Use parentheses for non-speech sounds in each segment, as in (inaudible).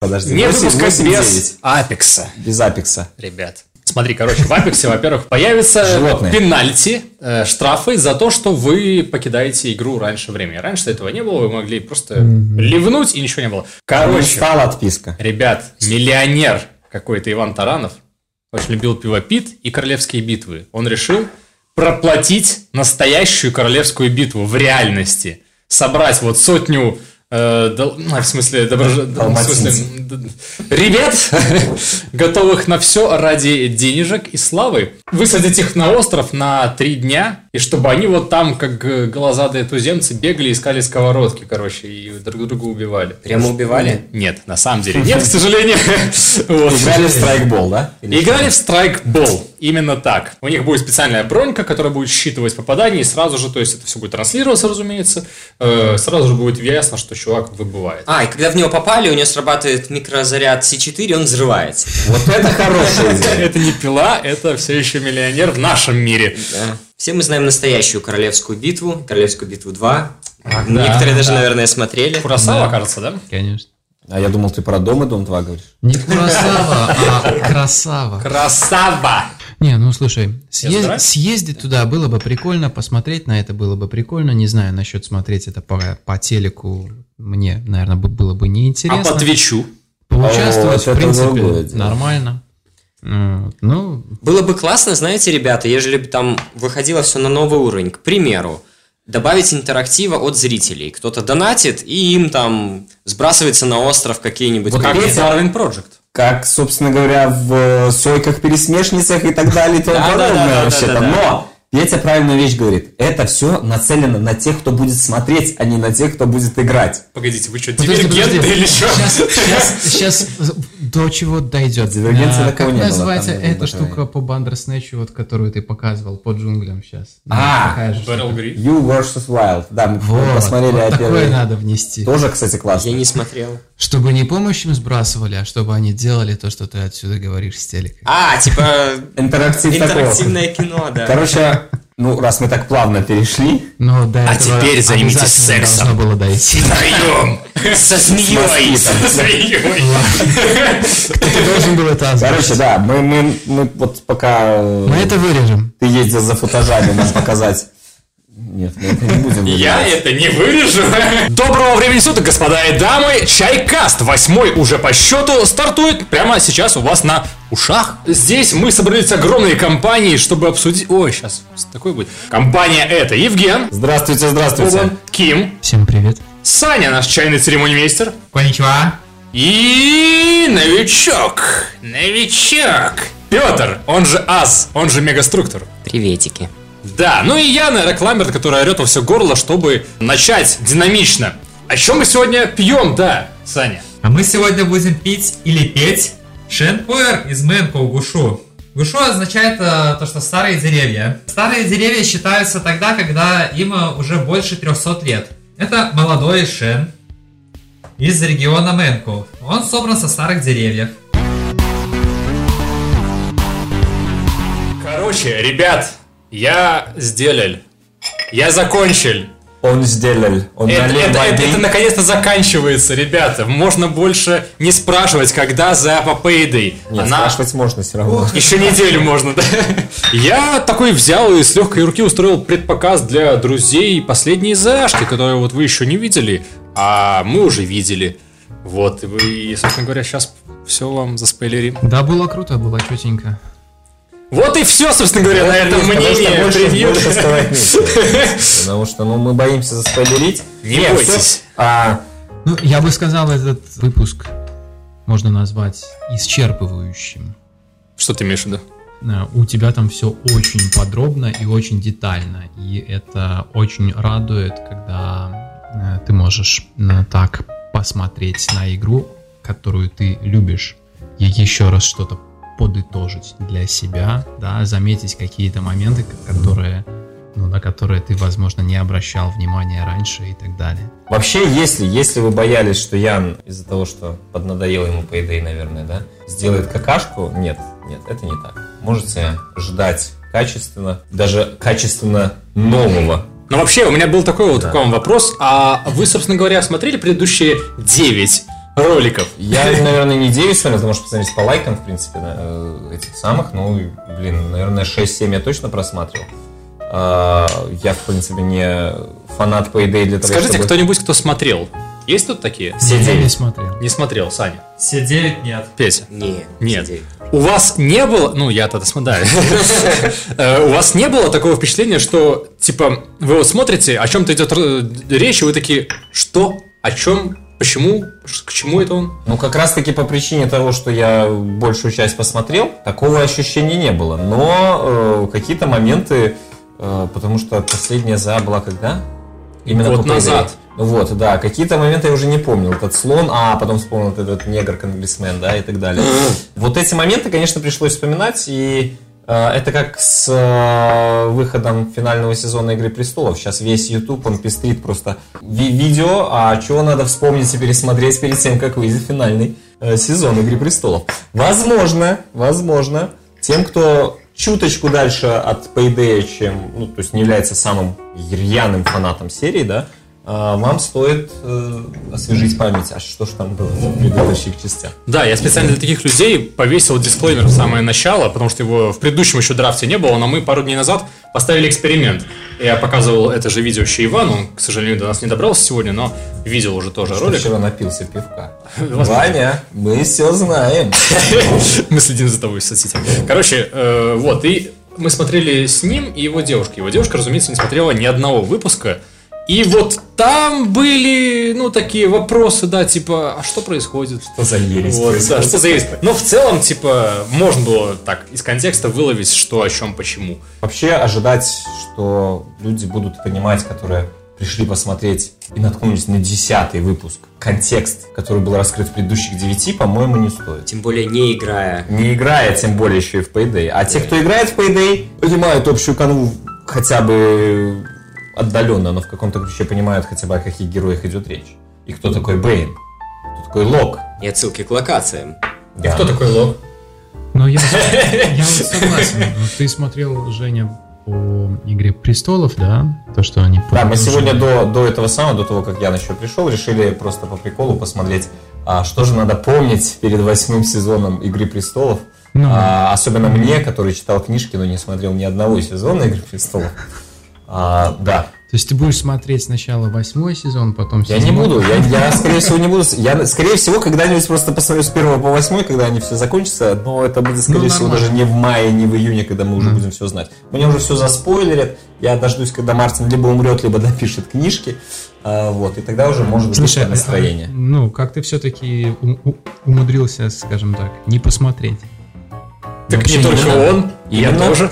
Подожди. Не 8, выпускать 8, без 9. Апекса, Без апекса. ребят. Смотри, короче, в Апексе, во-первых, появится Животные. пенальти, э, штрафы за то, что вы покидаете игру раньше времени. Раньше этого не было, вы могли просто ливнуть, и ничего не было. Короче, стала отписка. ребят, миллионер какой-то Иван Таранов очень любил пиво Пит и королевские битвы. Он решил проплатить настоящую королевскую битву в реальности. Собрать вот сотню э, дол- ну, в смысле, доброж- в смысле, ребят, (laughs) готовых на все ради денежек и славы, высадить их на остров на три дня, и чтобы они вот там, как э, голозадые туземцы, бегали, искали сковородки, короче, и друг друга убивали. Прямо убивали? Нет, на самом деле нет, к (laughs) сожалению. Играли в страйкбол, да? Играли в страйкбол. Именно так. У них будет специальная бронька, которая будет считывать попадание, и сразу же, то есть это все будет транслироваться, разумеется, э, сразу же будет ясно, что чувак выбывает. А, и когда в него попали, у него срабатывает микрозаряд С4, он взрывается. (laughs) Вот это хорошая идея. Это не пила, это все еще миллионер в нашем мире. Да. Все мы знаем настоящую королевскую битву, королевскую битву 2. да, Некоторые даже, да. наверное, смотрели. Курасава, кажется, да? Конечно. А я думал, ты про Дом и Дом 2 говоришь. Не красава, а красава. Красава! Не, ну слушай, съез- знаю. съездить туда было бы прикольно, посмотреть на это было бы прикольно. Не знаю, насчет смотреть это по, по телеку мне, наверное, бы- было бы А неинтересно. по Твичу? Поучаствовать, О, в принципе, нормально. Вот, Ну, Было бы классно, знаете, ребята, ежели бы там выходило все на новый уровень. К примеру, добавить интерактива от зрителей. Кто-то донатит, и им там сбрасывается на остров какие-нибудь... Вот Как Darwin Project. Как, собственно говоря, в э, сойках-пересмешницах и так далее и тому подобное вообще-то. Но Петя правильную вещь говорит. Это все нацелено на тех, кто будет смотреть, а не на тех, кто будет играть. Погодите, вы что, дивергенты или что? Сейчас, сейчас, (laughs) до чего дойдет. Дивергенции А, такого Как не называется было эта штука по Бандерснэчу, вот, которую ты показывал по джунглям сейчас? А, Battle. Grid. You vs. Wild. Да, мы Вот, посмотрели вот такое надо внести. Тоже, кстати, классно. Я не смотрел. Чтобы не помощь им сбрасывали, а чтобы они делали то, что ты отсюда говоришь с телека. А, типа Интерактив интерактивное кино, да. Короче, ну, раз мы так плавно перешли, Но до А теперь займитесь сексом. Должно было дойти. Втроем! (laughs) Со змеей! Со змеей! Ты должен был это озвучить. короче, да, мы, мы, мы вот пока э, Мы это вырежем. ты ездил за футажами нам показать. Нет, мы это не будем Я это не вырежу. Доброго времени суток, господа и дамы. Чайкаст, восьмой уже по счету, стартует прямо сейчас у вас на ушах. Здесь мы собрались огромной компанией, чтобы обсудить... Ой, сейчас такой будет. Компания это Евген, Здравствуйте, здравствуйте. Оба, Ким, Всем привет. Саня, наш чайный церемонимейстер, Коничуа. и новичок, новичок, Петр, он же Аз, он же Мегаструктор. Приветики. Да, ну и я, наверное, Кламберт, который орет во все горло, чтобы начать динамично. О чем мы сегодня пьем, да, Саня? А мы сегодня будем пить или петь Шенпуэр из Мэнкоу Гушу. Гушу означает э, то, что старые деревья. Старые деревья считаются тогда, когда им э, уже больше 300 лет. Это молодой шен из региона Мэнкоу. Он собран со старых деревьев. Короче, ребят, я сделал. Я закончил. Он сделал. Он Это, налил это- это- воды. это наконец-то заканчивается, ребята. Можно больше не спрашивать, когда за Payday. Нет, Она- спрашивать можно все равно. Еще неделю можно, да? Я такой взял и с легкой руки устроил предпоказ для друзей последней зашки, которые вот вы еще не видели, а мы уже видели. Вот, и, собственно говоря, сейчас все вам заспойлерим. Да, было круто, было четенько. Вот и все, собственно говоря, на этом мнение больше- превью. больше сказать нечего. (laughs) Потому что, ну, мы боимся заспойлерить. Не Нет, бойтесь. А, Ну, я бы сказал, этот выпуск можно назвать исчерпывающим. Что ты имеешь в виду? Э, У тебя там все очень подробно и очень детально. И это очень радует, когда э, ты можешь э, так посмотреть на игру, которую ты любишь, и еще раз что-то подытожить для себя, да, заметить какие-то моменты, которые, ну, на которые ты, возможно, не обращал внимания раньше и так далее. Вообще, если, если вы боялись, что Ян из-за того, что поднадоело ему по идее, наверное, да, сделает какашку, нет, нет, это не так. Можете ждать качественно, даже качественно нового. Ну, вообще, у меня был такой вот Да. к вам вопрос. А вы, собственно говоря, смотрели предыдущие 9 роликов. Я, наверное, не 9 смотрел, потому что посмотреть по лайкам, в принципе, на, э, этих самых. Ну, блин, наверное, 6-7 я точно просматривал. А, Я, в принципе, не фанат Payday для того, Скажите, чтобы... кто-нибудь, кто смотрел? Есть тут такие? Все Я не девять. смотрел. Не смотрел, Саня. Все 9 нет. Петя. Не, Нет. сидеть. У вас не было, ну я тогда смотрю, (laughs) Э, у вас не было такого впечатления, что типа вы вот смотрите, о чем-то идет речь, и вы такие, что, о чем, почему, к чему это он? Ну, как раз-таки по причине того, что я большую часть посмотрел, такого ощущения не было. Но э, какие-то моменты, э, потому что последняя за была когда? Именно Год назад. Вот, да, какие-то моменты я уже не помнил. Этот слон, а потом вспомнил этот негр-конгрессмен, да, и так далее. (clears throat) вот эти моменты, конечно, пришлось вспоминать, и это как с э, выходом финального сезона Игры престолов. Сейчас весь YouTube, он пестрит просто ви- видео, а чего надо вспомнить и пересмотреть перед тем, как выйдет финальный э, сезон Игры престолов. Возможно, возможно, тем, кто чуточку дальше от Payday, чем, ну, то есть не является самым рьяным фанатом серии, да, вам стоит э, освежить память, а что ж там было в предыдущих частях. Да, я специально для таких людей повесил дисклеймер в самое начало, потому что его в предыдущем еще драфте не было, но мы пару дней назад поставили эксперимент. Я показывал это же видео еще Ивану, он, к сожалению, до нас не добрался сегодня, но видел уже тоже Что ролик. вчера напился пивка. (laughs) Ваня, мы все знаем. (laughs) Мы следим за тобой в соцсетях. Короче, э, вот, и мы смотрели с ним и его девушкой. Его девушка, разумеется, не смотрела ни одного выпуска. И вот там были, ну, такие вопросы, да, типа, а что происходит? Что за ересь Вот, да, что за ересь? Но в целом, типа, можно было так из контекста выловить, что, о чем, почему. Вообще ожидать, что люди будут понимать, которые пришли посмотреть и наткнулись на десятый выпуск, контекст, который был раскрыт в предыдущих девяти, по-моему, не стоит. Тем более не играя. Не играя, тем более еще и в Payday. А те, кто играет в Payday, понимают общую канву хотя бы отдаленно, но в каком-то ключе понимают хотя бы о каких героях идет речь. И кто такой Бэйн, кто такой Лок. И отсылки к локациям. Да. такой Лок? Ну, я, (laughs) я вот согласен. Ну, Ты смотрел, Женя, по «Игре престолов», да? То, что они... Да, мы сегодня до, до этого самого, до того, как я еще пришел, решили просто по приколу посмотреть, а, что же надо помнить перед восьмым сезоном «Игры престолов». Ну. А, особенно мне, который читал книжки, но не смотрел ни одного сезона «Игры престолов». А, да, То есть ты будешь смотреть сначала восьмой сезон, потом я не седьмой? буду, я, я, скорее всего не буду. Я, скорее всего, когда-нибудь просто посмотрю с первого по восьмой, когда они все закончатся, но это будет, скорее Ну, всего, нормально. даже не в мае, не в июне, когда мы уже Мгм. будем все знать. Мне уже все заспойлерят, я дождусь, когда Мартин либо умрет, либо допишет книжки, а, вот, и тогда уже может быть Слушай, лучшее настроение. а, ну, как ты все-таки умудрился, скажем так, не посмотреть? Так Вообще не только надо. он, и я тоже.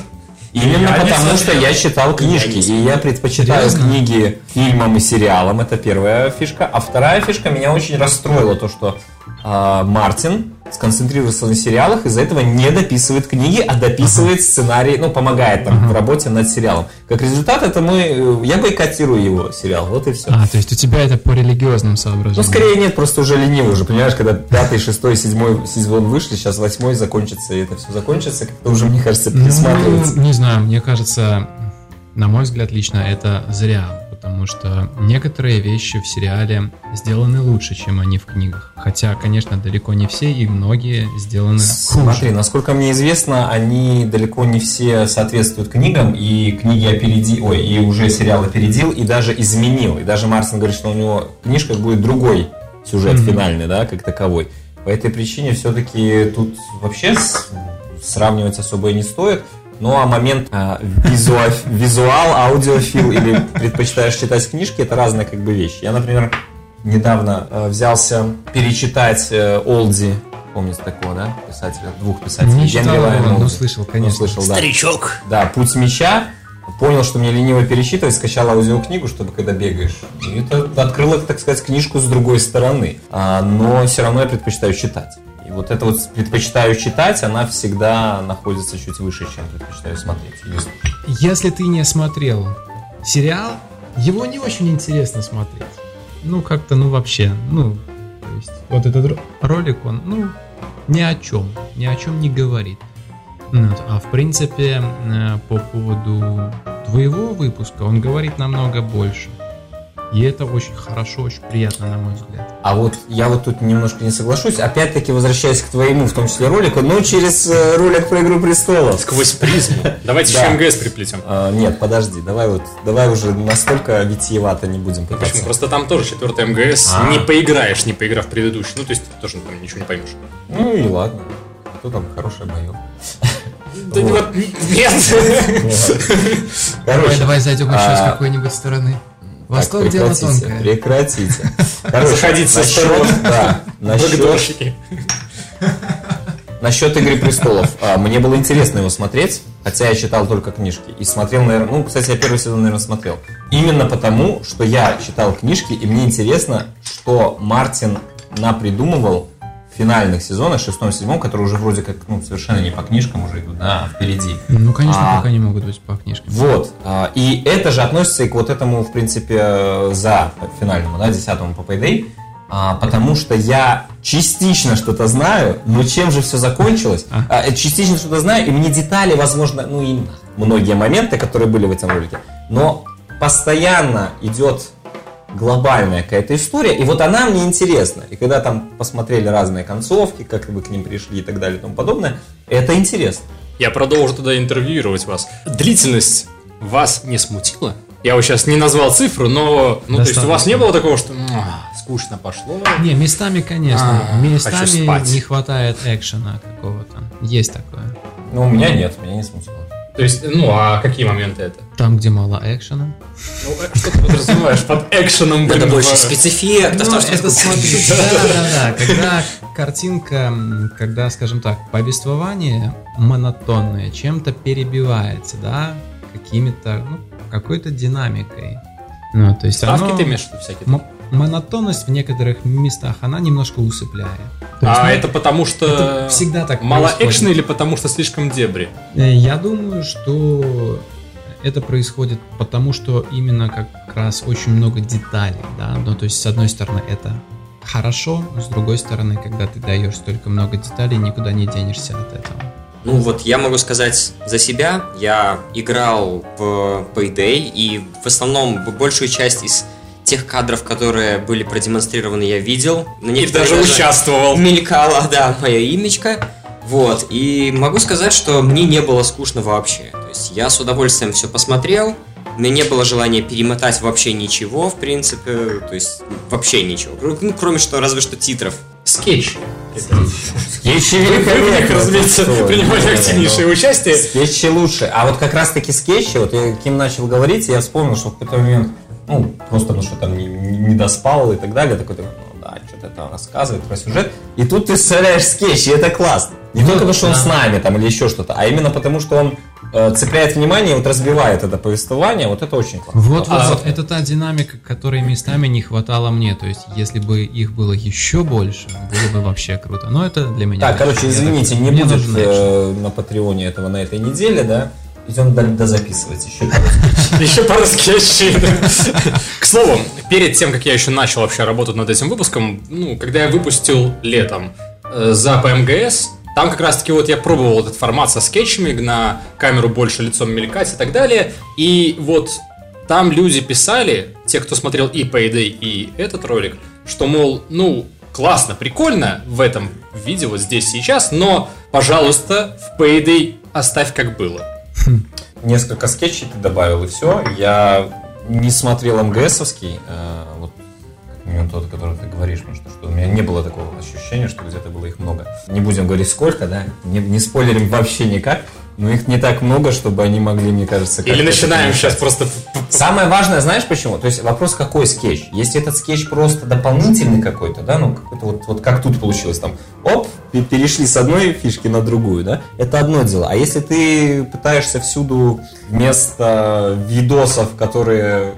Именно Я потому, что я читал книжки, не и я предпочитаю Серьезно? книги фильмам и сериалам, это первая фишка. А вторая фишка меня очень расстроила, то, что а, Мартин сконцентрировался на сериалах, из-за этого не дописывает книги, а дописывает сценарий, ну, помогает там в работе над сериалом. Как результат, это мы, э, я бойкотирую его сериал, вот и все. А, то есть у тебя это по религиозным соображениям? Ну, скорее нет, просто уже ленивый уже, понимаешь, когда пятый, шестой, седьмой сезон вышли, сейчас восьмой закончится, и это все закончится, как-то уже, мне кажется, пересматривается. Ну, не знаю, мне кажется, на мой взгляд лично это зря, потому что некоторые вещи в сериале сделаны лучше, чем они в книгах. Хотя, конечно, далеко не все, и многие сделаны Смотри, хуже. насколько мне известно, они далеко не все соответствуют книгам, и книги опередил, ой, и уже сериал опередил, и даже изменил. И даже Мартин говорит, что у него в книжках будет другой сюжет Мгм. финальный, да, как таковой. По этой причине все-таки тут вообще сравнивать особо и не стоит. Ну а момент а, визуа- визуал, аудиофил или предпочитаешь читать книжки, это разные как бы вещи. Я, например, недавно э, взялся перечитать э, Олди, помните такого, да, писателя, двух писателей. Не читал но Олди. слышал, Ну, конечно. слышал, да. Старичок. Да, «Путь меча». Понял, что мне лениво перечитывать, скачал аудиокнигу, чтобы когда бегаешь. И это открыло, так сказать, книжку с другой стороны. А, но все равно я предпочитаю читать. И вот это вот предпочитаю читать, она всегда находится чуть выше, чем предпочитаю смотреть. Если ты не смотрел сериал, его не очень интересно смотреть. Ну, как-то, ну, вообще, ну, то есть, вот этот ро- ролик, он, ну, ни о чем, ни о чем не говорит. Ну, вот, а в принципе, э, по поводу твоего выпуска, он говорит намного больше. И это очень хорошо, очень приятно, на мой взгляд. А вот я вот тут немножко не соглашусь. Опять-таки возвращаясь к твоему, в том числе ролику, но через э, ролик про Игру Престолов. Сквозь призму. (laughs) Давайте Да. еще МГС приплетем. А, нет, подожди, давай вот, давай уже настолько витиевато не будем Почему? пытаться. Просто там тоже четвертый МГС. А. Не поиграешь, не поиграв в предыдущий. Ну, то есть, ты тоже там ничего не поймешь. Ну и ладно. Кто там хороший боев? (laughs) Да Вот. (laughs) вот, нет. Давай, Короче, давай зайдем еще с а, какой-нибудь стороны. Так, Восток дело прекратите, тонкое. Прекратите. (laughs) Короче, Заходите со сторон. Да, (laughs) насчет, насчет Игры Престолов. А, Мне было интересно его смотреть, хотя я читал только книжки. И смотрел, наверное, ну, кстати, я первый сезон, наверное, смотрел. Именно потому, что я читал книжки, и мне интересно, что Мартин напридумывал финальных сезонах, шестом, седьмом, которые уже вроде как, ну, совершенно не по книжкам уже идут, да, а впереди. Ну, конечно, А. пока не могут быть по книжкам. Вот. а, И это же относится и к вот этому, в принципе, за финальному, да, десятому по Payday. А, потому что я частично что-то знаю, но чем же все закончилось? А, э, частично что-то знаю, и мне детали, возможно, ну и многие моменты, которые были в этом ролике, но постоянно идет глобальная какая-то история, и вот она мне интересна. И когда там посмотрели разные концовки, как вы к ним пришли и так далее и тому подобное, это интересно. Я продолжу тогда интервьюировать вас. Длительность вас не смутила? Я вот сейчас не назвал цифру, но ну, то есть у вас не было такого, что «М, скучно пошло. Не, местами, конечно. А, хочу местами спать. не хватает экшена какого-то. Есть такое. Но у меня нет, меня не смутило. То есть, ну, а какие моменты это? Там, где мало экшена. Ну, что ты подразумеваешь под экшеном? Блин, больше спецэффектов. Ну, это смотри, да, да, да, когда картинка, когда, скажем так, повествование монотонное чем-то перебивается, да, какими-то, ну, какой-то динамикой. Ну, то есть Ставки оно- ты имеешь всякие? Монотонность в некоторых местах, она немножко усыпляет. То есть, А ну, это потому что это всегда так мало происходит. экшена или потому что слишком дебри? Э, Я думаю, что это происходит потому, что именно как раз очень много деталей, да, ну то есть с одной стороны это хорошо, с другой стороны, когда ты даешь столько много деталей, никуда не денешься от этого. Ну вот я могу сказать за себя. Я играл в Payday, и в основном большую часть из тех кадров, которые были продемонстрированы, я видел. На И некоторых даже участвовал. мелькало, да, мое имечко. Вот, и могу сказать, что мне не было скучно вообще. То есть я с удовольствием все посмотрел, у меня не было желания перемотать вообще ничего, в принципе, то есть вообще ничего. Ну, кроме что, разве что титров. Скетч. Скетчи великолепны. разумеется, принимали активнейшее участие. Скетчи лучше. А вот как раз таки скетчи, вот я Ким начал говорить, я вспомнил, что в какой-то момент, ну, просто ну что там не, не- доспал и так далее, такой, такой, ну да, что-то там рассказывает про сюжет, и тут ты вставляешь скетч, и это классно. Не только потому, что он с нами там или еще что-то, а именно потому, что он э, цепляет внимание и вот разбивает это повествование, вот это очень классно. Вот, вот, А- вот, это та динамика, которой местами не хватало мне. То есть, если бы их было еще больше, было бы вообще круто. Но это для меня. Так, короче, извините, такой, не будет экшен. э, на Патреоне этого на этой неделе, да? Идем до- дозаписывать еще. Еще пару скетчей. К слову, перед тем, как я еще начал вообще работать над этим выпуском, ну, когда я выпустил летом э, за ПМГС, там как раз-таки вот я пробовал этот формат со скетчами, на камеру больше лицом мелькать и так далее. И вот там люди писали, те, кто смотрел и Payday, и этот ролик, что, мол, ну, классно, прикольно в этом видео вот здесь сейчас, но, пожалуйста, в Payday оставь как было. Несколько скетчей ты добавил, и все. Я не смотрел МГСовский, э, вот минимум тот, о котором ты говоришь, потому что, что у меня не было такого ощущения, что где-то было их много. Не будем говорить сколько, да, не, не спойлерим вообще никак, но их не так много, чтобы они могли, мне кажется, Или начинаем это сейчас просто Самое важное, знаешь почему? То есть вопрос, какой скетч. Если этот скетч просто дополнительный какой-то, да, ну, какой-то вот, вот как тут получилось, там, оп, пе- перешли с одной фишки на другую, да, это одно дело. А если ты пытаешься всюду вместо видосов, которые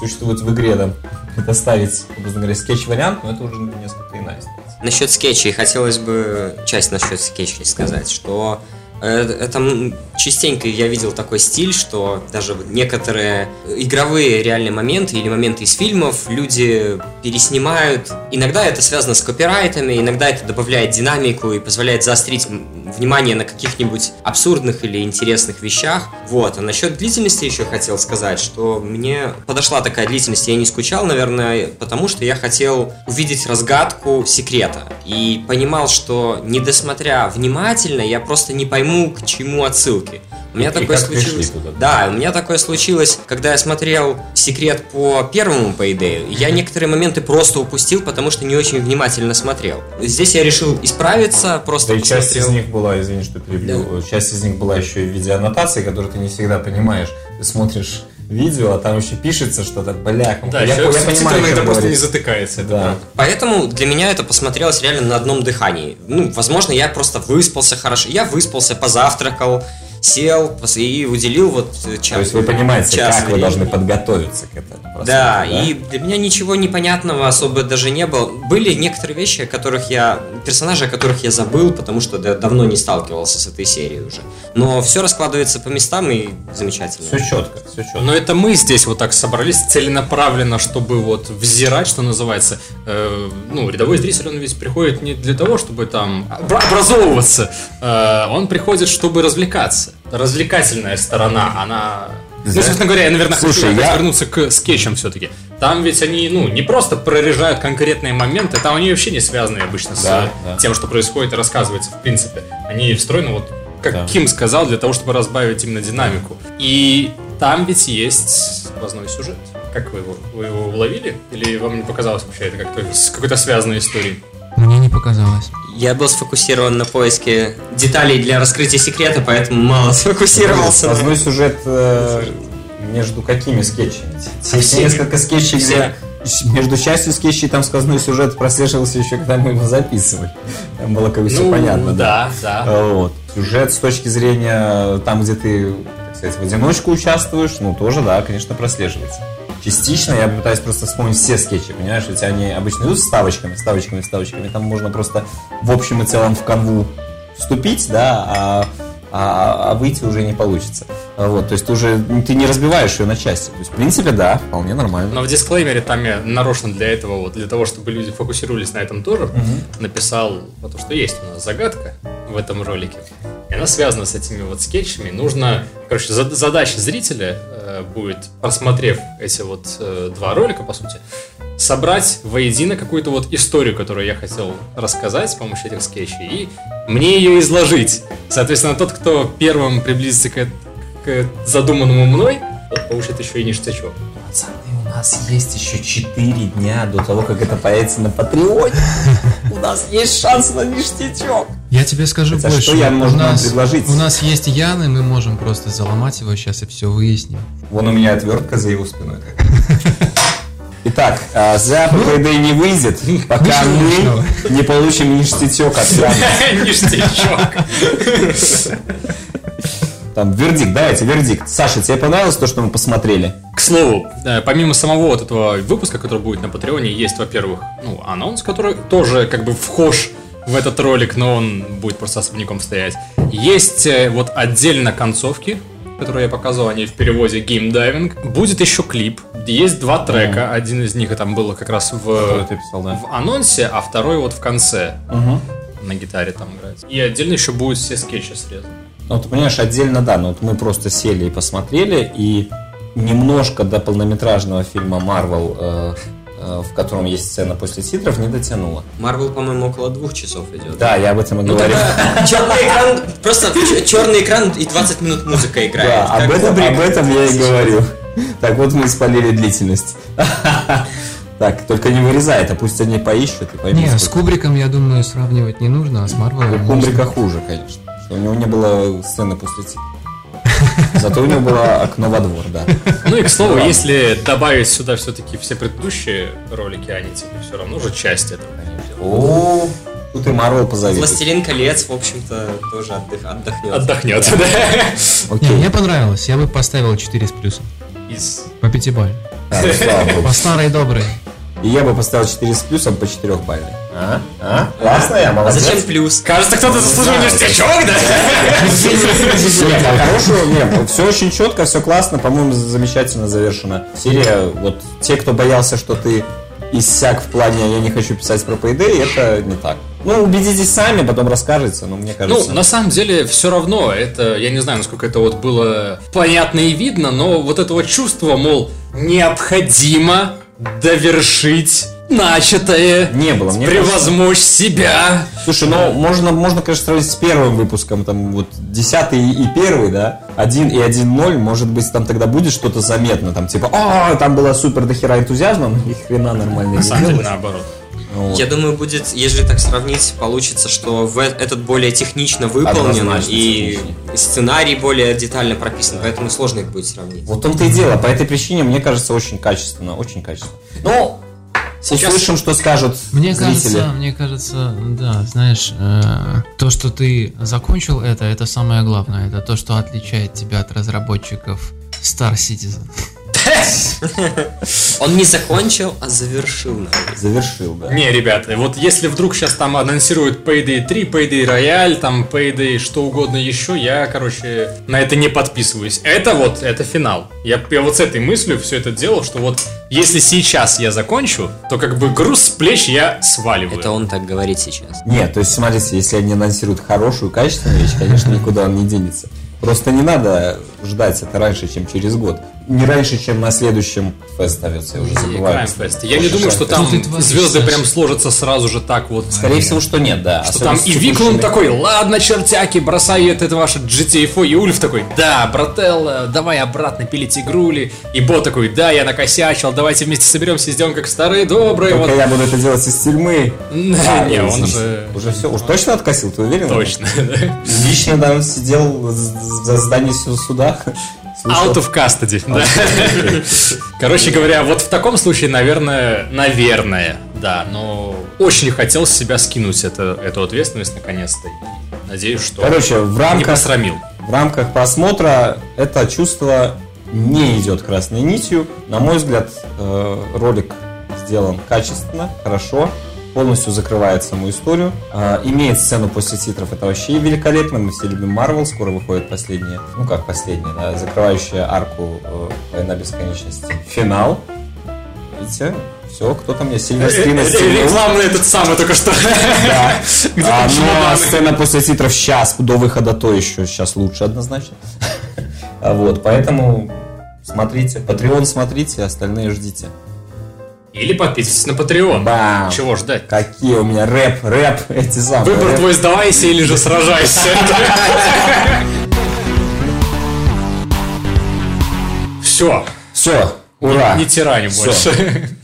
существуют в игре, там, доставить, образно говоря, скетч-вариант, ну, это уже несколько иная ситуация. Насчет скетчей хотелось бы часть насчет скетчей сказать, что это м, частенько я видел такой стиль, что даже некоторые игровые реальные моменты или моменты из фильмов люди переснимают. Иногда это связано с копирайтами, иногда это добавляет динамику и позволяет заострить внимание на каких-нибудь абсурдных или интересных вещах. Вот. А насчет длительности еще хотел сказать, что мне подошла такая длительность, я не скучал, наверное, потому что я хотел увидеть разгадку секрета. И понимал, что не досмотря внимательно, я просто не пойму, к чему отсылки. У меня И такое случилось. туда? Да, у меня такое случилось, когда я смотрел секрет по первому Payday. Я некоторые моменты просто упустил, потому что не очень внимательно смотрел. Здесь я решил исправиться, просто Да и часть посмотрел. из них была, извини, что перебил, часть из них была еще и в виде аннотации, которую ты не всегда понимаешь. Ты смотришь видео, а там еще пишется что-то, бля, Да, я, человек я понимаю, это просто не затыкается. это Да. правда. Поэтому для меня это посмотрелось реально на одном дыхании. Ну, возможно, я просто выспался хорошо. Я выспался, позавтракал, сел и уделил вот э, час. То есть вы понимаете, час как вы времени. должны подготовиться к этому просмотру, Да, и для меня ничего непонятного особо даже не было. Были некоторые вещи, о которых я... Персонажи, о которых я забыл, потому что да- давно не сталкивался с этой серией уже. Но все раскладывается по местам и замечательно. Все четко, все четко. Но это мы здесь вот так собрались целенаправленно, чтобы вот взирать, что называется. Э, ну, рядовой зритель, он ведь приходит не для того, чтобы там обра- образовываться. Э, он приходит, чтобы развлекаться. Развлекательная сторона, она... Ну, собственно говоря, я, наверное, Слушай, хочу я- вернуться к скетчам все-таки. Там ведь они, ну, не просто прорежают конкретные моменты, там они вообще не связаны обычно с Да, э, да. тем, что происходит и рассказывается, в принципе. Они встроены вот, как Да. Ким сказал, для того, чтобы разбавить именно динамику. И там ведь есть сквозной сюжет. Как вы его? Вы его уловили? Или вам не показалось вообще это как-то с какой-то связанной историей? Мне не показалось. Я был сфокусирован на поиске деталей для раскрытия секрета, поэтому мало сфокусировался. Сквозной сюжет э, между какими скетчами? Есть несколько скетчей, где между частью скетчей там сквозной сюжет прослеживался еще, когда мы его записывали. Там было как бы все Ну, понятно, да. да, да. Вот. Сюжет с точки зрения там, где ты, так сказать, в одиночку участвуешь, ну, тоже, да, конечно, прослеживается. Частично я пытаюсь просто вспомнить все скетчи, понимаешь, ведь они обычно идут вставочками, вставочками, вставочками, там можно просто в общем и целом в канву вступить, да, а, а- а выйти уже не получится. Вот, то есть ты уже ты не разбиваешь ее на части. То есть, в принципе, да, вполне нормально. Но в дисклеймере там я нарочно для этого, вот для того, чтобы люди фокусировались на этом тоже, написал вот то, что есть у нас загадка в этом ролике. Она связана с этими вот скетчами. Нужно, короче, зад- задача зрителя э, будет, просмотрев эти вот э, два ролика, по сути, собрать воедино какую-то вот историю, которую я хотел рассказать с помощью этих скетчей, и мне ее изложить. Соответственно, тот, кто первым приблизится к, задуманному мной, тот получит еще и ништячок. У нас есть еще 4 дня до того, как это появится на Патреоне. (laughs) У нас есть шанс на ништячок. Я тебе скажу Хотя больше. что я у нас, предложить? У нас есть Ян, и мы можем просто заломать его сейчас и все выясним. Вон у меня отвертка за его спиной. (laughs) Итак, а, за Payday не выйдет, пока мы не получим ништячок от Яна. (laughs) Ништячок. Там вердикт, давайте, вердикт. Саша, тебе понравилось то, что мы посмотрели? К слову, э, помимо самого вот этого выпуска, который будет на Патреоне, есть, во-первых, ну, анонс, который тоже как бы вхож в этот ролик, но он будет просто особняком стоять. Есть э, вот отдельно концовки, которые я показывал, они в переводе Game Diving. Будет еще клип. Есть два трека. Один из них там было как раз в, писал, да? в анонсе, а второй вот в конце на гитаре там играть. И отдельно еще будут все скетчи срезаны. Ну, ты понимаешь, отдельно, да, но вот мы просто сели и посмотрели, и немножко до полнометражного фильма Marvel, э, э, в котором есть сцена после титров, не дотянуло. Марвел, по-моему, около двух часов идет. Да, я об этом и Ну тогда (laughs) черный экран, просто черный экран и 20 минут музыка играет. Да, об этом, Кубрик. об этом я и говорю. Так вот мы спалили длительность. (laughs) Так, только не вырезай это, пусть они поищут и поймут. Не, с. Кубриком, я думаю, сравнивать не нужно, а с Марвелом У. Кубрика хуже, конечно. Что у него не было сцены после титров. Зато у него было окно во двор, да. Ну и к слову, Ладно. если добавить сюда все-таки все предыдущие ролики, они типа все равно же часть этого. О, тут и Марвел позовет. Властелин колец, в общем-то, тоже отдых- отдохнет. Отдохнет, да? Не, Окей. мне понравилось, я бы поставил 4 с плюсом. Из По богу. По старой доброй. И я бы поставил 4 с плюсом по 4 бальной. А? А? Классно я, А молодец. зачем плюс? Кажется, кто-то заслужил ништячок, да? Нет, а хорошо, нет, все очень четко, все классно, по-моему, замечательно завершена серия. Вот те, кто боялся, что ты иссяк в плане «я не хочу писать про Payday», это не так. Ну, убедитесь сами, потом расскажете, но мне кажется... Ну, на самом деле, все равно, это, я не знаю, насколько это вот было понятно и видно, но вот это вот чувство, мол, необходимо довершить начатое, Не было, мне превозмочь себя. Слушай, ну можно, можно, конечно, сравнить с первым выпуском, там вот 10 и первый, да, 1 и 1.0, может быть, там тогда будет что-то заметно, там типа, а, там было супер дохера энтузиазма, но ни хрена нормально На не самом деле, наоборот. Вот. Я думаю, будет, если так сравнить, получится, что в э- этот более технично выполнен Однозначно и техничнее. сценарий более детально прописан, поэтому сложно их будет сравнить. Вот в том-то и дело, по этой причине, мне кажется, очень качественно, очень качественно. Ну, Сейчас- услышим, что скажут Мне зрители. кажется, мне кажется, да, знаешь, э, то, что ты закончил это, это самое главное. Это то, что отличает тебя от разработчиков Star Citizen. (laughs) Он не закончил, а завершил. наверное. Завершил, да. Не, ребята, вот если вдруг сейчас там анонсируют Payday 3, Payday Royale, там Payday что угодно еще, я, короче, на это не подписываюсь. Это вот, это финал. Я, я вот с этой мыслью все это делал, что вот если сейчас я закончу, то как бы груз с плеч я сваливаю. Это он так говорит сейчас. Нет, то есть, смотрите, если они анонсируют хорошую, качественную вещь, конечно, никуда он не денется. Просто не надо ждать это раньше, чем через год. Не раньше, чем на следующем фест ставится, я уже забываю. Fest. Я не думаю, что там ты творишь, звезды прям сложатся сразу же так вот. Скорее всего, что нет, да. Что там и Виклун такой, ладно, чертяки, бросает это ваше GTA4, и Ульф такой, да, брателло, давай обратно пилить игрули, и Бо такой, да, я накосячил, давайте вместе соберемся и сделаем как старые добрые, Только вот. я буду это делать из тюрьмы. (laughs) А, Не, он же... Уже все, уж точно откосил, ты уверен? Точно, да. Лично там сидел за здание суда. Слушал. Out of custody, да. Короче говоря, вот в таком случае, наверное, наверное, да, но очень хотел с себя скинуть это, эту ответственность наконец-то. Надеюсь, что Короче, в не рамках, посрамил. в рамках просмотра это чувство не идет красной нитью. На мой взгляд, э, ролик сделан качественно, хорошо, полностью закрывает саму историю. Э, имеет сцену после титров, это вообще великолепно. Мы все любим Марвел, скоро выходит последняя, ну как последняя, да, закрывающая арку э, Война бесконечности. Финал. Видите? Все, кто там мне Сильверстрина стянул. Рекламный этот самый только что. Да. (laughs) А, ну, а чемоданы? сцена после титров сейчас, до выхода то еще сейчас лучше однозначно. (laughs) А Вот, поэтому смотрите, Patreon смотрите, остальные ждите. Или подписывайтесь на Patreon. Бам! Чего ждать? Какие у меня рэп, рэп, (laughs) эти самые. Выбор рэп. твой сдавайся или же сражайся. (laughs) Все. Все, ура. Не тираним больше.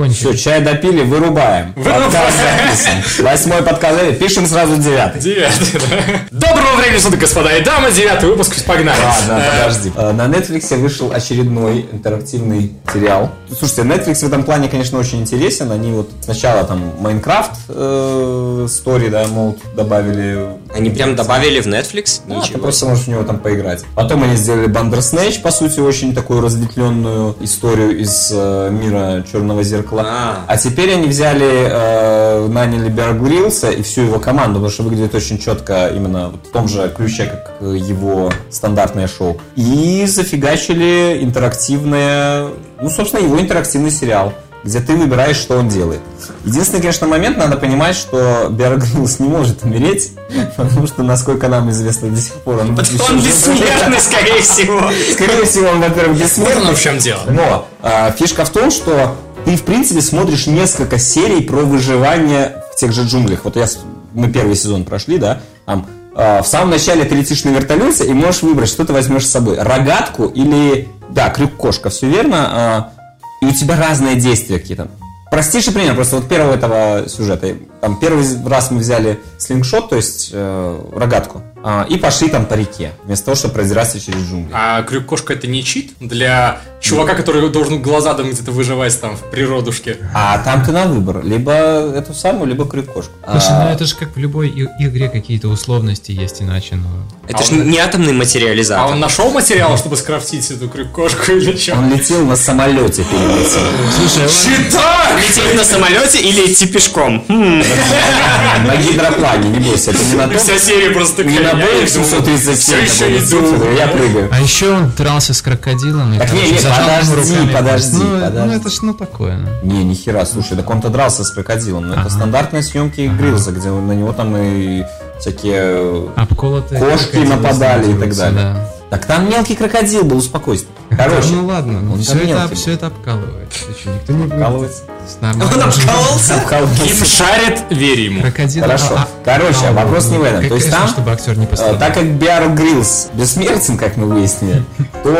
Кончил. Все, чай допили, вырубаем. Подкаст записан. Восьмой подкаст, пишем сразу девятый. Девятый, да. Доброго времени суток, господа и дамы. Девятый выпуск, погнали. Ладно, Э, подожди. Э, На Netflix вышел очередной интерактивный сериал. Слушайте, Netflix в этом плане, конечно, очень интересен. Они вот сначала там Майнкрафт э, story, да, мод добавили. Они прям добавили в Netflix? Ты Ничего просто себе. можешь в него там поиграть. Потом они сделали Bandersnatch, по сути, очень такую разветвленную историю из э, мира Черного зеркала. А. А теперь они взяли, э, наняли Бера Гриллса и всю его команду, потому что выглядит очень четко именно в том же ключе, как его стандартное шоу. И зафигачили интерактивное, ну, собственно, его интерактивный сериал где ты выбираешь, что он делает. Единственный, конечно, момент, надо понимать, что Бер Гриллс не может умереть, (laughs) потому что, насколько нам известно до сих пор, он, еще Он бессмертный, скорее всего. Скорее всего, он, во-первых, Вот бессмертный. оно в чем дело. Но а, фишка в том, что ты, в принципе, смотришь несколько серий про выживание в тех же джунглях. Вот я, мы первый сезон прошли, да, там, а, в самом начале ты летишь на вертолете и можешь выбрать, что ты возьмешь с собой. Рогатку или, да, крюк-кошка, все верно. И у тебя разные действия какие-то. Простейший пример, просто вот первого этого сюжета. Там первый раз мы взяли слингшот, то есть э, рогатку, а, и пошли там по реке, вместо того, чтобы продираться через джунгли. А крюк-кошка это не чит для чувака, который должен глаза там где-то выживать там в природушке. А там ты на выбор. Либо эту самую, либо крюк-кошку. Слушай, А, ну это же как в любой игре какие-то условности есть иначе, ну... Это же не атомный А материализатор. он нашел материал, чтобы скрафтить эту крюк-кошку или что? Он летел на самолете перелетел. Слушай. Читак! Лететь на самолете или идти пешком? Хм. (laughs) На гидроплане, не бойся, это не на том. Вся серия просто Не на иду. 737 Все еще такой иду. летит, я прыгаю. А еще он дрался с крокодилом. и, Так не, не, подожди, подожди. Ну, подожди. Ну, это ж ну такое. ну. Не, ни хера, слушай, так он-то дрался с крокодилом. Но это стандартные съемки Грилза, где на него там и всякие... Обколотые Кошки нападали и так далее. да. Так там мелкий крокодил был, успокойся. (laughs) Короче, ну ладно, он все это, все это обкалывается. Никто не будет нормальным Он обкололся? Ким Обкалывается. шарит, верь ему. крокодилом. Хорошо. а- Короче, а- вопрос не в этом. Как- То есть конечно, там, чтобы актер не Э, пострадал. Так как Биар Гриллс бессмертен, как мы выяснили, (laughs) то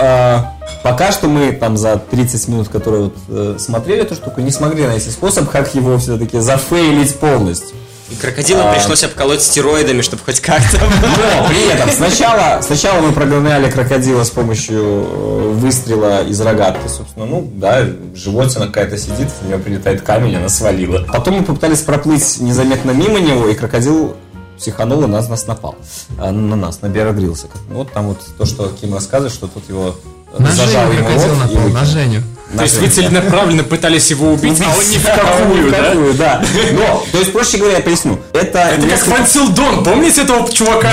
э, пока что мы там за 30 минут, которые вот э, смотрели эту штуку, не смогли найти способ, как его все-таки зафейлить полностью. И крокодилам А. пришлось обколоть стероидами, чтобы хоть как-то... (laughs) Но при этом сначала, сначала мы прогоняли крокодила с помощью э, выстрела из рогатки, собственно. Ну, да, животина какая-то сидит, в нее прилетает камень, она свалила. Потом мы попытались проплыть незаметно мимо него, и крокодил психанул и нас, нас напал. А, на нас, на. Ну, Вот там вот то, что Ким рассказывает, что тут его На зажал Женю ему крокодил рот и напал, выкинул. на Женю. То есть вы целенаправленно пытались его убить, а он ни в какую, да? какую, да. Но, то есть, проще говоря, я поясню. Это, Это как несколько- Фансил Дон, помните этого чувака?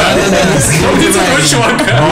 Помните этого чувака?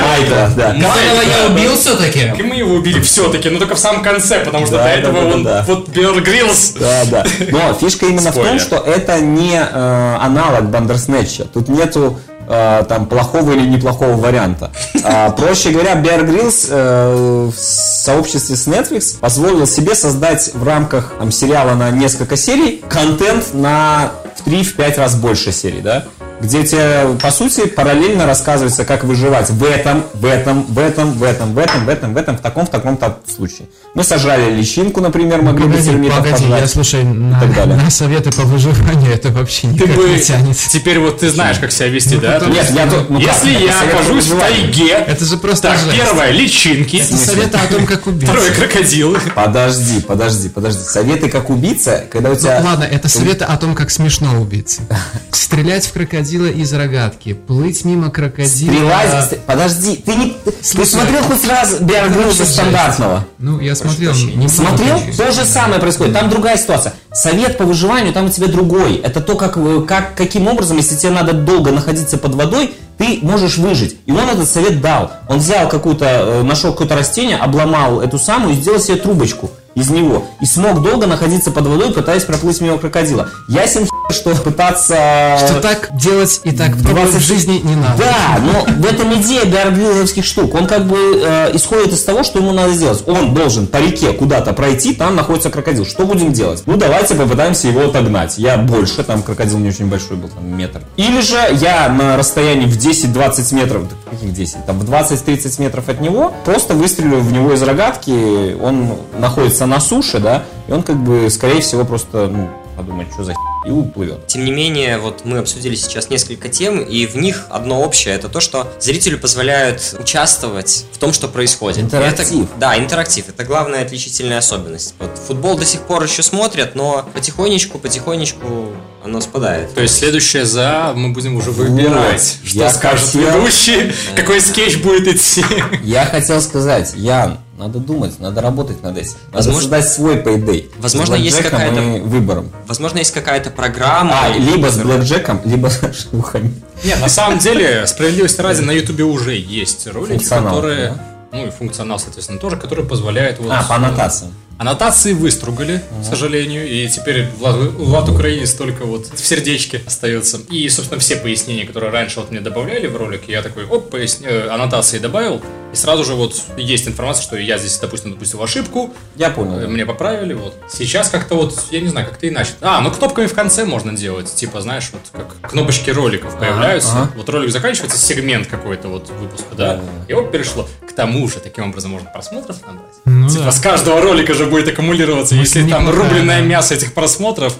Майда, да. Которого я убил все-таки. И мы его убили все-таки, но только в самом конце, потому что до этого он вот Бер Гриллс. Да, да. Но фишка именно в том, что это не э, аналог Бандерснетча. Тут нету э, там плохого или неплохого варианта. А, проще говоря, Bear Grylls э, в сообществе с Netflix позволил себе создать в рамках там, сериала на несколько серий контент на в 3-5 раз больше серий, да? Где тебе, по сути, параллельно рассказывается, как выживать в этом, в этом, в этом, в этом, в этом, в этом, в этом, в таком, в таком-то случае. Мы сожрали личинку, например, могли бы Погоди, термитов погоди, пожрать. я слушай, на, так далее. на советы по выживанию это вообще Ты никак бы... не тянет. Теперь вот ты знаешь, как себя вести, да? потом- Нет, я тут... ну как, Если это я окажусь в тайге, Это же просто так, жесть. первое, личинки, Это советы о том, как убить. второе, крокодилы. Подожди, подожди, подожди. Советы как убийца, когда у тебя... Ну, ладно, это советы о том, как смешно убиться. (laughs) Стрелять в крокодила из рогатки, плыть мимо крокодила. Стрелять... ст- Подожди, ты не... Ты Слушай, смотрел хоть раз вообще стандартного? Ну, я смотрел. прощения. немного Смотрел? То же самое происходит. Там другая ситуация. Совет по выживанию там у тебя другой. Это то, как, вы- как, каким образом, если тебе надо долго находиться под водой, ты можешь выжить. И он этот совет дал. Он взял какую-то, э, нашел какое-то растение, обломал эту самую и сделал себе трубочку из него. И смог долго находиться под водой, пытаясь проплыть мимо крокодила. Ясен хер, что пытаться... Что так делать и так в 20 жизни не надо. Да, но в этом идея биарглизовских штук. Он как бы э, исходит из того, что ему надо сделать. Он должен по реке куда-то пройти, там находится крокодил. Что будем делать? Ну, давайте попытаемся его отогнать. Я больше, там крокодил не очень большой был, там метр. Или же я на расстоянии в 10-20 метров, каких 10, там в 20-30 метров от него, просто выстрелю в него из рогатки, он находится на суше, да, и он как бы, скорее всего, просто, ну, подумает, что за и уплывет. Тем не менее, вот мы обсудили сейчас несколько тем, и в них одно общее, это то, что зрителю позволяют участвовать в том, что происходит. Интерактив. Это, да, интерактив. Это главная отличительная особенность. Вот футбол до сих пор еще смотрят, но потихонечку, потихонечку оно спадает. То есть следующее за мы будем уже выбирать, Вот, что скажет хотел- ведущий, какой скетч будет идти. Я хотел сказать, Ян, надо думать, надо работать над этим. Надо Возможно- создать свой Payday. Возможно, с есть какая-то- и выбором. Возможно, есть какая-то программа. А, либо с блэкджеком, либо с шлюхами. Нет, на самом деле, справедливости ради, на Ютубе уже есть ролики, которые... Ну и функционал, соответственно, тоже, который позволяет вот... А, по аннотациям. Аннотации выстругали, к сожалению, и теперь Влад, Влад Украинец только вот в сердечке остается. И, собственно, все пояснения, которые раньше вот мне добавляли в ролик, я такой, оп, поясни- э, аннотации добавил, и сразу же вот есть информация, что я здесь, допустим, допустил ошибку, Я э, понял. мне поправили, вот. Сейчас как-то вот, я не знаю, как-то иначе. А, ну кнопками в конце можно делать, типа, знаешь, вот как кнопочки роликов появляются, ага. вот ролик заканчивается, сегмент какой-то вот выпуска, да, Да. и вот перешло. К тому же, таким образом можно просмотров набрать. Ну Типа да. с каждого ролика же будет аккумулироваться, если там рубленное мясо этих просмотров.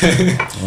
(laughs)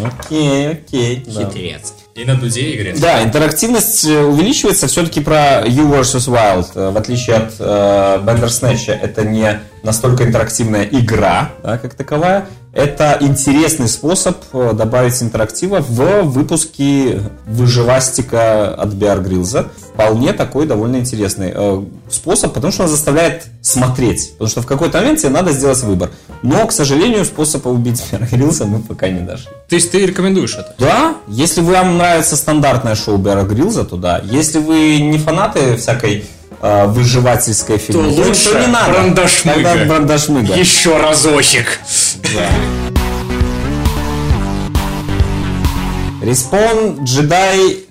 Окей, окей. Хитрец. И на дуде игре. Да, интерактивность э, увеличивается. Все-таки про You vs. Wild, э, в отличие от э, Bandersnatch, это не настолько интерактивная игра, да, как таковая. Это интересный способ э, добавить интерактива в выпуске выживастика от Bear Grylls. Вполне такой довольно интересный э, способ, потому что он заставляет смотреть. Потому что в какой-то момент тебе надо сделать выбор. Но, к сожалению, способа убить (laughs) Bear Grylls мы пока не дошли. То есть ты рекомендуешь это? Да, если вам нравится стандартное шоу Бера Грилза, то да. Если вы не фанаты всякой э, выживательской фигни, То лучше не надо. брандашмыга. Тогда брандашмыга. Еще разочек. Респон Джедай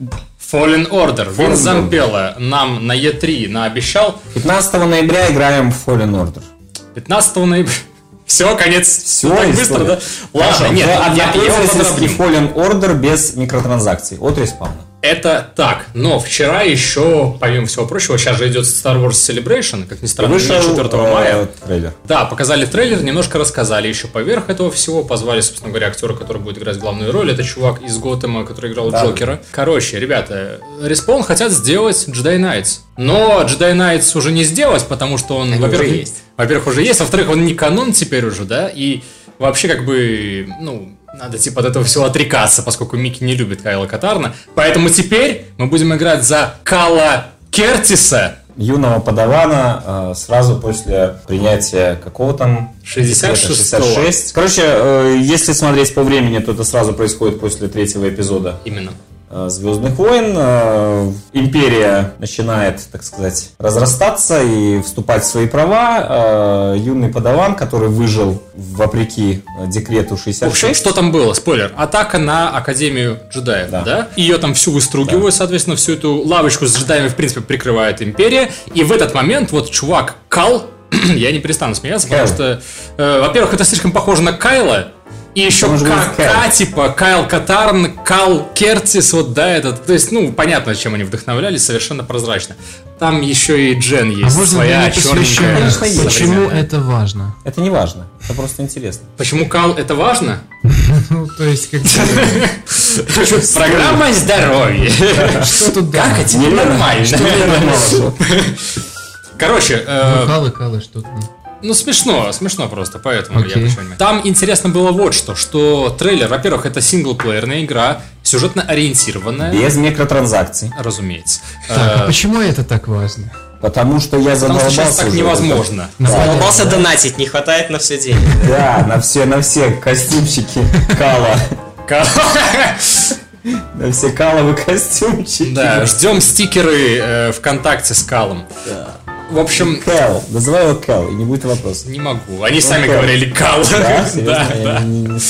Fallen Order. Вин Order. Зампелла нам на E3 наобещал 15 ноября играем в Fallen Order. 15 ноября. (laughs) Все, конец. Все, так быстро, да? Ладно, нет, я, я Однопользовательский подробнее. Fallen Order без микротранзакций от респауна. Это так. Но вчера еще, помимо всего прочего, сейчас же идет Star Wars Celebration, как ни странно, Вышел 4 э, мая. трейлер. Да, показали трейлер, немножко рассказали еще поверх этого всего. Позвали, собственно говоря, актера, который будет играть главную роль. Это чувак из Готэма, который играл Да. Джокера. Короче, ребята, Respawn хотят сделать Jedi Knights. Но Jedi Knights уже не сделать, потому что он, во-первых, во-первых, уже есть, во-вторых, он не канон теперь уже, да, и вообще как бы, ну, надо типа от этого всего отрекаться, поскольку Микки не любит Кайла Катарна. Поэтому теперь мы будем играть за Кала Кертиса, юного подавана э, сразу после принятия какого там 66-го. 66. Короче, э, если смотреть по времени, то это сразу происходит после третьего эпизода именно. Э, Звездных войн. Э, Империя начинает, так сказать, разрастаться и вступать в свои права. Э, Юный подаван, который выжил вопреки декрету В 66. общем, что там было? Спойлер. Атака на Академию джедаев, да? Да. Ее там всю выстругивают, соответственно, всю эту лавочку с джедаями, в принципе, прикрывает Империя. И в этот момент вот чувак Кал, (clears throat) я не перестану смеяться, потому Кайл. что, э, во-первых, это слишком похоже на Кайла, и еще Может быть, К, Кайл. К, типа Кайл Катарн, Кал Кертис, вот да, этот. То есть, ну, понятно, чем они вдохновлялись, совершенно прозрачно. Там еще и Джен А есть, можно своя черненькая. Почему современная. это важно? Это не важно, это просто интересно. Почему Кал это важно? (laughs) Ну, то есть, как (laughs) Программа здоровья. (laughs) что тут да? Как это нормально? Короче, э, Ну, Калы, калы, что тут? Ну смешно, смешно просто, поэтому я Окей. обращаю внимание. Там интересно было вот что, что трейлер, во-первых, это синглплеерная игра, сюжетно ориентированная, Без микротранзакций. разумеется. Так, а Э, почему это так важно? Потому что я Потому задолбался что сейчас так уже. невозможно. Задолбался донатить, не хватает на все деньги. Да, на все, на все костюмчики Кала. На все каловые костюмчики. Да, ждем стикеры э, ВКонтакте с Калом. В общем, Кэл. Называй его Кэл, и не будет вопроса. не могу. Они сами Кал. говорили Кал. Да? (laughs) Да, да. не, не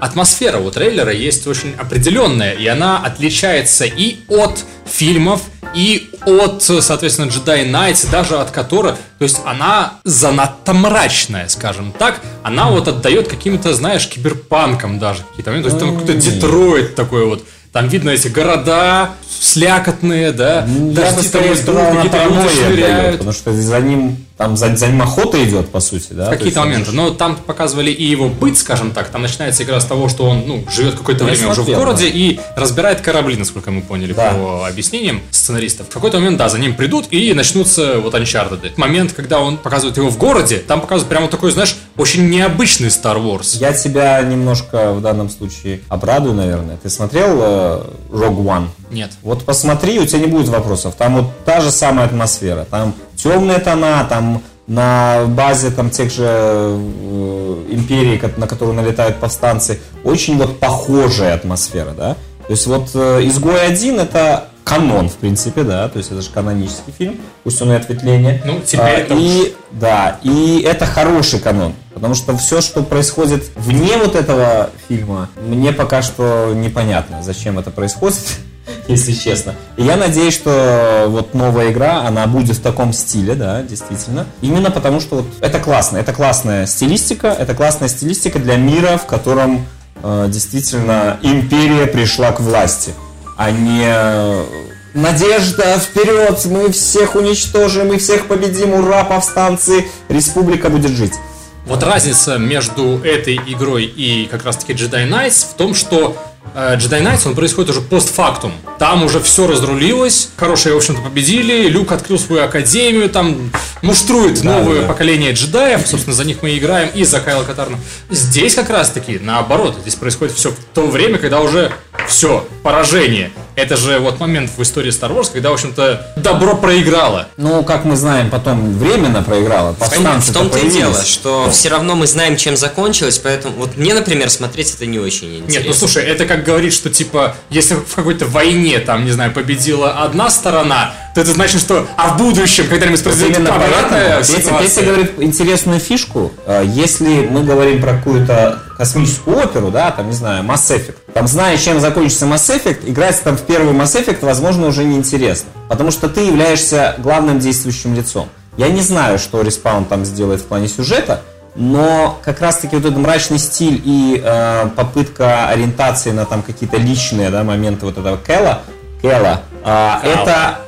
атмосфера у трейлера есть очень определенная, и она отличается и от фильмов, и от, соответственно, Jedi Knights, даже от которых, то есть она занадто мрачная, скажем так, она вот отдает каким-то, знаешь, киберпанком даже какие-то моменты, то есть там какой-то Детройт такой вот, там видно эти города слякотные, да, бы дожди там швыряют. потому что за ним, там за, за ним охота идет, по сути, да? В какие-то моменты. Но там показывали и его быт, скажем так. Там начинается игра с того, что он ну, живет какое-то Я время уже в городе и разбирает корабли, насколько мы поняли Да. по объяснениям сценаристов. В какой-то момент, да, за ним придут и начнутся вот Uncharted. Момент, когда он показывает его в городе, там показывают прямо такой, знаешь, очень необычный Star Wars. Я тебя немножко в данном случае обрадую, наверное. Ты смотрел э, Rogue One? Нет. Вот посмотри, у тебя не будет вопросов. Там вот та же самая атмосфера. Там темные тона, там на базе там тех же э, империй, на которую налетают повстанцы, очень вот похожая атмосфера, да? То есть вот э, «Изгой один» это канон, в принципе, да, то есть это же канонический фильм, пусть он и ответвление. Ну, теперь А, это и, да, и это хороший канон, потому что все, что происходит вне вот этого фильма, мне пока что непонятно, зачем это происходит, если честно. И я надеюсь, что вот новая игра, она будет в таком стиле, да, действительно. Именно потому, что вот это классно, это классная стилистика, это классная стилистика для мира, в котором э, действительно империя пришла к власти, а не э, Надежда, вперед! Мы всех уничтожим, мы всех победим, ура, повстанцы! Республика будет жить. Вот разница между этой игрой и как раз-таки Jedi Knights в том, что Jedi Knights, он происходит уже постфактум. Там уже все разрулилось, хорошие, в общем-то, победили, Люк открыл свою академию, там муштрует Да, новое да. поколение джедаев, собственно, за них мы играем, и за Кайла Катарна. Здесь как раз-таки наоборот, здесь происходит все в то время, когда уже все, поражение. Это же вот момент в истории Star Wars, когда, в общем-то, добро проиграло. Ну, как мы знаем, потом временно проиграла. В Повстанцы том-то и дело, что все равно мы знаем, чем закончилось, поэтому вот мне, например, смотреть это не очень интересно. Нет, ну слушай, это как говорить, что типа, если в какой-то войне, там, не знаю, победила одна сторона, то это значит, что а в будущем когда-нибудь Вот произойдет именно обратная Петя. Петя говорит интересную фишку. Э, Если мы говорим про какую-то космическую оперу, да, там, не знаю, Mass Effect, там, зная, чем закончится Mass Effect, играть там в первый Mass Effect, возможно, уже неинтересно. Потому что ты являешься главным действующим лицом. Я не знаю, что Респаун там сделает в плане сюжета, но как раз-таки вот этот мрачный стиль и э, попытка ориентации на там какие-то личные да, моменты вот этого Кэла, Кэла, э, это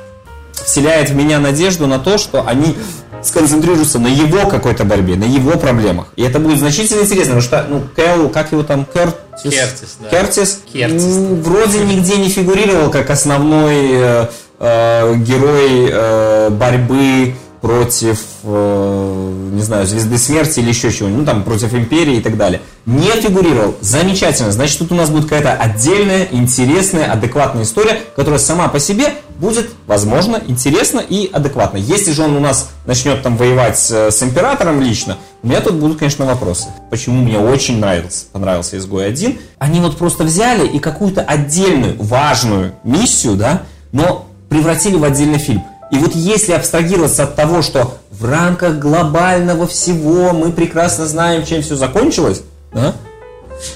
вселяет в меня надежду на то, что они сконцентрируются на его какой-то борьбе, на его проблемах. И это будет значительно интересно, потому что, ну, Кэл, как его там, Кертис? Кертис, да. Кертис, Кертис. вроде нигде не фигурировал как основной э, э, герой э, борьбы против, э, не знаю, Звезды Смерти или еще чего-нибудь, ну там против Империи и так далее. Не фигурировал. Замечательно. Значит, тут у нас будет какая-то отдельная, интересная, адекватная история, которая сама по себе будет, возможно, интересна и адекватна. Если же он у нас начнет там воевать с, с Императором лично, у меня тут будут, конечно, вопросы. Почему мне очень нравился, понравился Изгой 1. Они вот просто взяли и какую-то отдельную, важную миссию, да, но превратили в отдельный фильм. И вот если абстрагироваться от того, что в рамках глобального всего мы прекрасно знаем, чем все закончилось, да,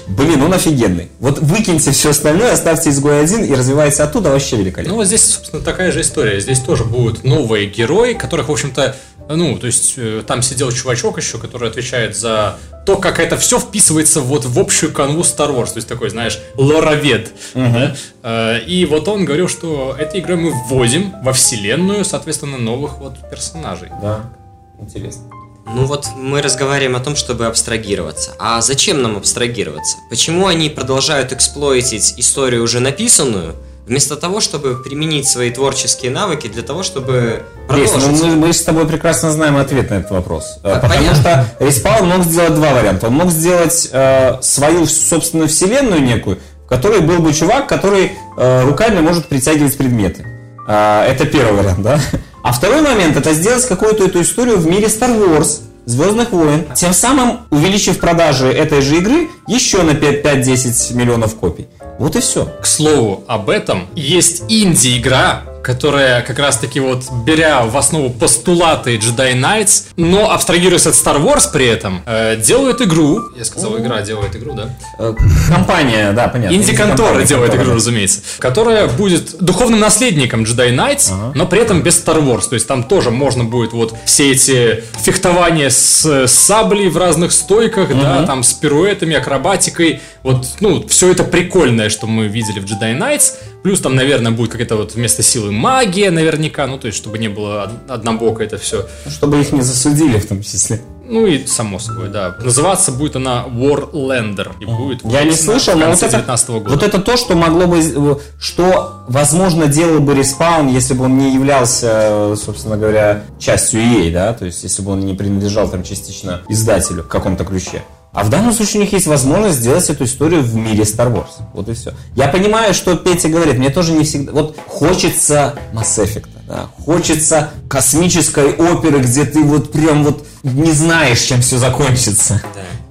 блин, он офигенный. Вот выкиньте все остальное, оставьте изгой один и развивайте оттуда, вообще великолепно. Ну, вот здесь, собственно, такая же история. Здесь тоже будут новые герои, которых, в общем-то, ну, то есть, э, там сидел чувачок еще, который отвечает за то, как это все вписывается вот в общую канву Star Wars. То есть, такой, знаешь, лоровед. да? Э, И вот он говорил, что этой игрой мы вводим во вселенную, соответственно, новых вот персонажей. Да, интересно. Ну вот мы разговариваем о том, чтобы абстрагироваться. А зачем нам абстрагироваться? Почему они продолжают эксплойтить историю уже написанную, вместо того, чтобы применить свои творческие навыки для того, чтобы Лесь, ну мы, мы с тобой прекрасно знаем ответ на этот вопрос. Э, А, Потому понятно. что Респаун мог сделать два варианта. Он мог сделать э, свою собственную вселенную некую, в которой был бы чувак, который э, руками может притягивать предметы. А, это первый вариант, да? А второй момент это сделать какую-то эту историю в мире Star Wars. Звездных войн, тем самым увеличив продажи этой же игры еще на 5-10 миллионов копий. Вот и все. К слову об этом, есть инди-игра, которая как раз-таки вот, беря в основу постулаты Jedi Knights, но абстрагируясь от Star Wars при этом, э, делают игру. Я сказал, игра делает игру, да? Э, Компания, да, понятно. Инди-контора делает игру, разумеется. Которая будет духовным наследником Jedi Knights, но при этом без Star Wars. То есть там тоже можно будет вот все эти фехтования с, с саблей в разных стойках, да, там с пируэтами, акробатикой. Вот, ну, все это прикольное, что мы видели в Jedi Knights. Плюс там, наверное, будет какая-то вот вместо силы магия наверняка, ну, то есть, чтобы не было од- однобоко это все. Чтобы их не засудили в том числе. Ну и само собой, да. Называться будет она Warlander. И будет Я не слышал, но вот это, 19 года. вот это то, что могло бы, э, что, возможно, делал бы Респаун, если бы он не являлся, э, собственно говоря, частью EA, да, то есть, если бы он не принадлежал там частично издателю в каком-то ключе. А в данном случае у них есть возможность сделать эту историю в мире Star Wars. Вот и все. Я понимаю, что Петя говорит, мне тоже не всегда... Вот хочется Mass Effect, да, хочется космической оперы, где ты вот прям вот не знаешь, чем все закончится.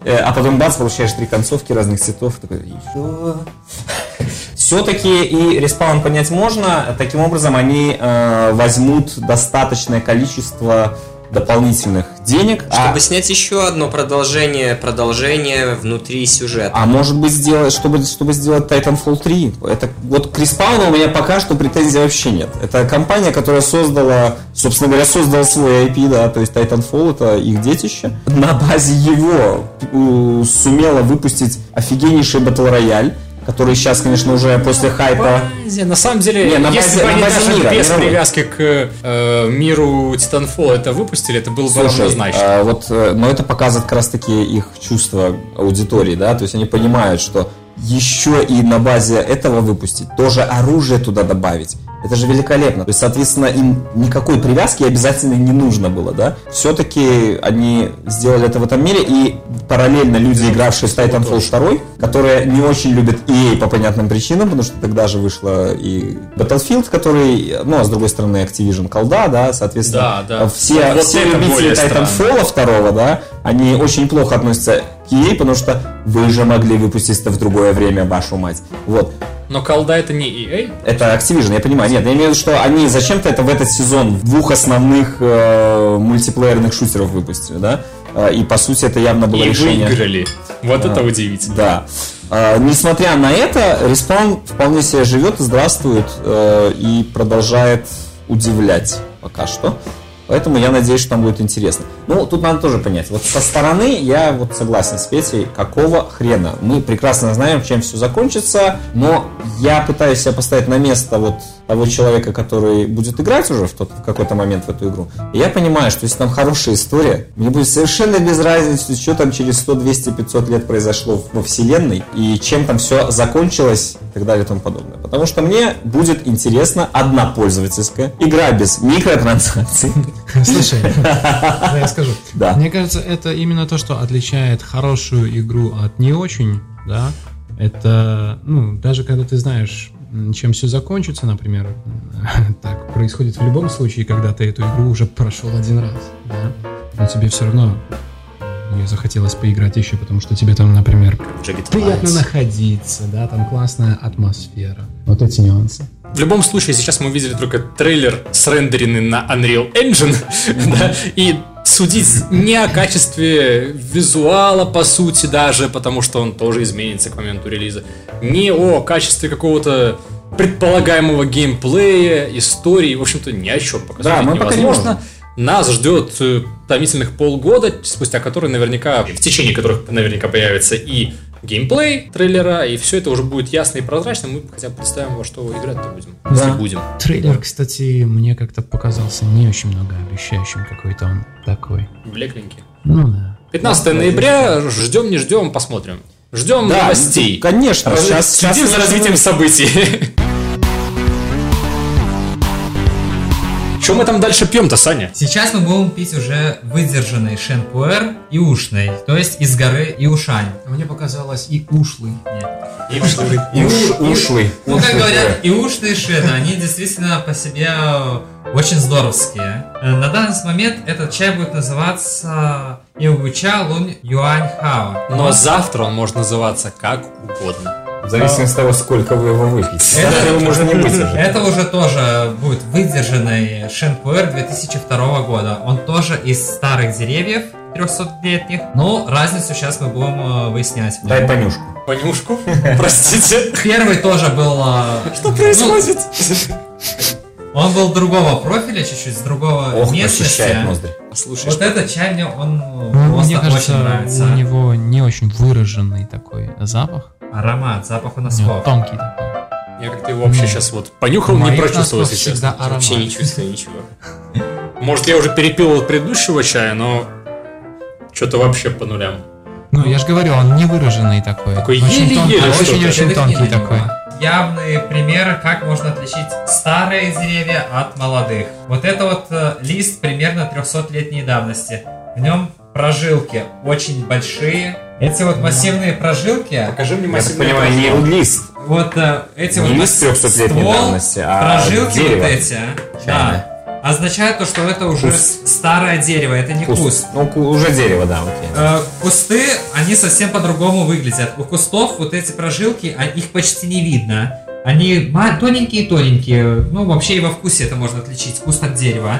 Э, А потом бац, получаешь три концовки разных цветов. Такой, еще. Все-таки и респаун понять можно. Таким образом, они э, возьмут достаточное количество дополнительных денег. а- Чтобы снять еще одно продолжение, продолжение внутри сюжета. А может быть сделать, чтобы, чтобы сделать Titanfall 3. Это, вот к Респауну у меня пока что претензий вообще нет. Это компания, которая создала, собственно говоря, создала свой IP, да, то есть Titanfall это их детище. На базе его э, сумела выпустить офигеннейший Battle Royale, который сейчас, конечно, уже после хайпа... Базе, На самом деле, Не, на если базе- бы они даже мира, без мировой. привязки к э, миру Titanfall это выпустили, это было бы равнозначно. а, вот, э, но это показывает как раз таки их чувство аудитории, да, то есть они понимают, что еще и на базе этого выпустить, тоже оружие туда добавить. Это же великолепно. То есть, соответственно, им никакой привязки обязательно не нужно было, да? Все-таки они сделали это в этом мире, и параллельно люди, игравшие в Titanfall 2, которые не очень любят EA по понятным причинам, потому что тогда же вышла и Battlefield, который, ну, а с другой стороны, Activision колда, да, соответственно, Да, да. все, Вот- вот все любители. Titanfall 2, да, они очень плохо относятся EA, потому что вы же могли выпустить это в другое время, вашу мать. Вот. Но колда это не EA. Это Activision, я понимаю. Нет, я имею в виду, что они зачем-то это в этот сезон в двух основных э, мультиплеерных шутеров выпустили, да? Э, И по сути это явно было И решение. выиграли. Вот это А. удивительно. Да. Э, Несмотря на это, Респаун вполне себе живет здравствует э, и продолжает удивлять пока что. Поэтому я надеюсь, что там будет интересно. Ну, тут надо тоже понять. Вот со стороны я вот согласен с Петей, какого хрена. Мы прекрасно знаем, чем все закончится, но я пытаюсь себя поставить на место вот того человека, который будет играть уже в, тот, в какой-то момент в эту игру. И я понимаю, что если там хорошая история, мне будет совершенно без разницы, что там через 100, 200, 500 лет произошло во вселенной, и чем там все закончилось, и так далее и тому подобное. Потому что мне будет интересна одна пользовательская игра без микротранзакций. Слушай, я скажу. (laughs) Да. Мне кажется, это именно то, что отличает хорошую игру от не очень, да. Это, ну, даже когда ты знаешь, чем все закончится, например, (laughs) так происходит в любом случае, когда ты эту игру уже прошел один раз, да. Но тебе все равно ее захотелось поиграть еще, потому что тебе там, например, приятно находиться, да, там классная атмосфера. Вот эти нюансы. В любом случае, сейчас мы увидели только трейлер, срендеренный на Unreal Engine, (laughs) да, и судить не о качестве визуала, по сути, даже, потому что он тоже изменится к моменту релиза, не о качестве какого-то предполагаемого геймплея, истории, в общем-то, ни о чем пока Да, мы пока не невозможно. Нас ждет э, томительных полгода, спустя которые наверняка, в течение которых наверняка появится и геймплей трейлера, и все это уже будет ясно и прозрачно. Мы хотя бы представим, во что играть-то будем. Если Да. будем. Трейлер, кстати, мне как-то показался не очень многообещающим какой-то он такой. Блекленький. Ну да. 15 ноября, ждем, не ждем, посмотрим. Ждем Да, новостей. конечно. Раз- Сейчас, Следим за развитием событий. (laughs) Что мы там дальше пьем-то, Саня? Сейчас мы будем пить уже выдержанный шенпуэр и ушный, то есть из горы Иушань. Мне показалось и ушлый. Уш- ушлый. Ну, как Ушлый говорят, и ушные шены, они действительно по себе очень здоровские. Э, На данный момент этот чай будет называться Иугуча Лунь Юань Хао. Но завтра он может называться как угодно. В зависимости от того, сколько вы его выпьете. Это- Завтра его можно не выдержать. Это уже тоже будет выдержанный шенпуэр 2002 года. Он тоже из старых деревьев 300-летних, но разницу сейчас мы будем э, выяснять. Дай понюшку. Понюшку, (laughs) простите. Первый тоже был... э, Что происходит? Он был другого профиля, чуть-чуть с другого Ох, местности. Слушай, Вот этот чай мне он Ну, просто мне кажется, очень нравится. у него не очень выраженный такой запах. Аромат, запах у нас сколько? тонкий такой. я как-то его вообще Ну, сейчас вот понюхал, У не моих прочувствовал сейчас. Вообще не чувствую ничего. Может, я уже перепил от предыдущего чая, но что-то вообще по нулям. Ну, я же говорю, он не выраженный такой. Такой очень еле-еле очень-очень тонкий такой. Явные примеры, как можно отличить старые деревья от молодых. Вот это вот э, лист примерно 300-летней давности. В нем прожилки очень большие. Эти вот массивные прожилки, Покажи мне Я так массивный понимаю, не лист. вот э, эти Не вот лист масс- 300-летней ствол, давности, а прожилки дерево. вот эти, Чайное. да, означает то, что это уже Куст. старое дерево, это не куст. Куст. Ну, ку- уже дерево, да, окей. Э, Кусты, они совсем по-другому выглядят. У кустов вот эти прожилки, а их почти не видно. Они тоненькие-тоненькие. Ну, вообще и во вкусе это можно отличить, куст от дерева.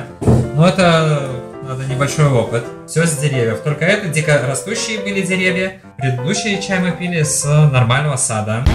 Но это надо небольшой опыт. Все с деревьев. Только это дикорастущие были деревья. Предыдущий чай мы пили с нормального сада.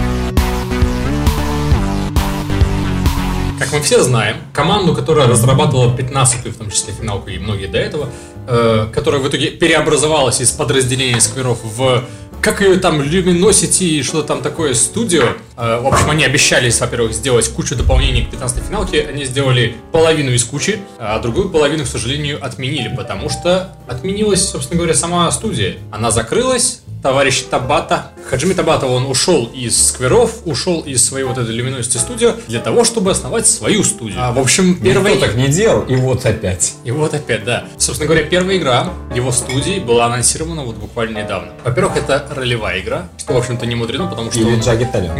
Как мы все знаем, команду, которая разрабатывала 15-ю, в том числе финалку и многие до этого, э, которая в итоге переобразовалась из подразделения скверов в как ее там Luminosity и что-то там такое студио. Э, в общем, они обещались, во-первых, сделать кучу дополнений к 15-й финалке. Они сделали половину из кучи, а другую половину, к сожалению, отменили, потому что отменилась, собственно говоря, сама студия. Она закрылась, товарищ Табата. Хаджими Табата, он ушел из скверов, ушел из своей вот этой Luminosity студию для того, чтобы основать свою студию. А, в общем, первая... Никто так не делал, и вот опять. И вот опять, да. Собственно говоря, первая игра его студии была анонсирована вот буквально недавно. Во-первых, это ролевая игра, что, в общем-то, не мудрено, потому что Или он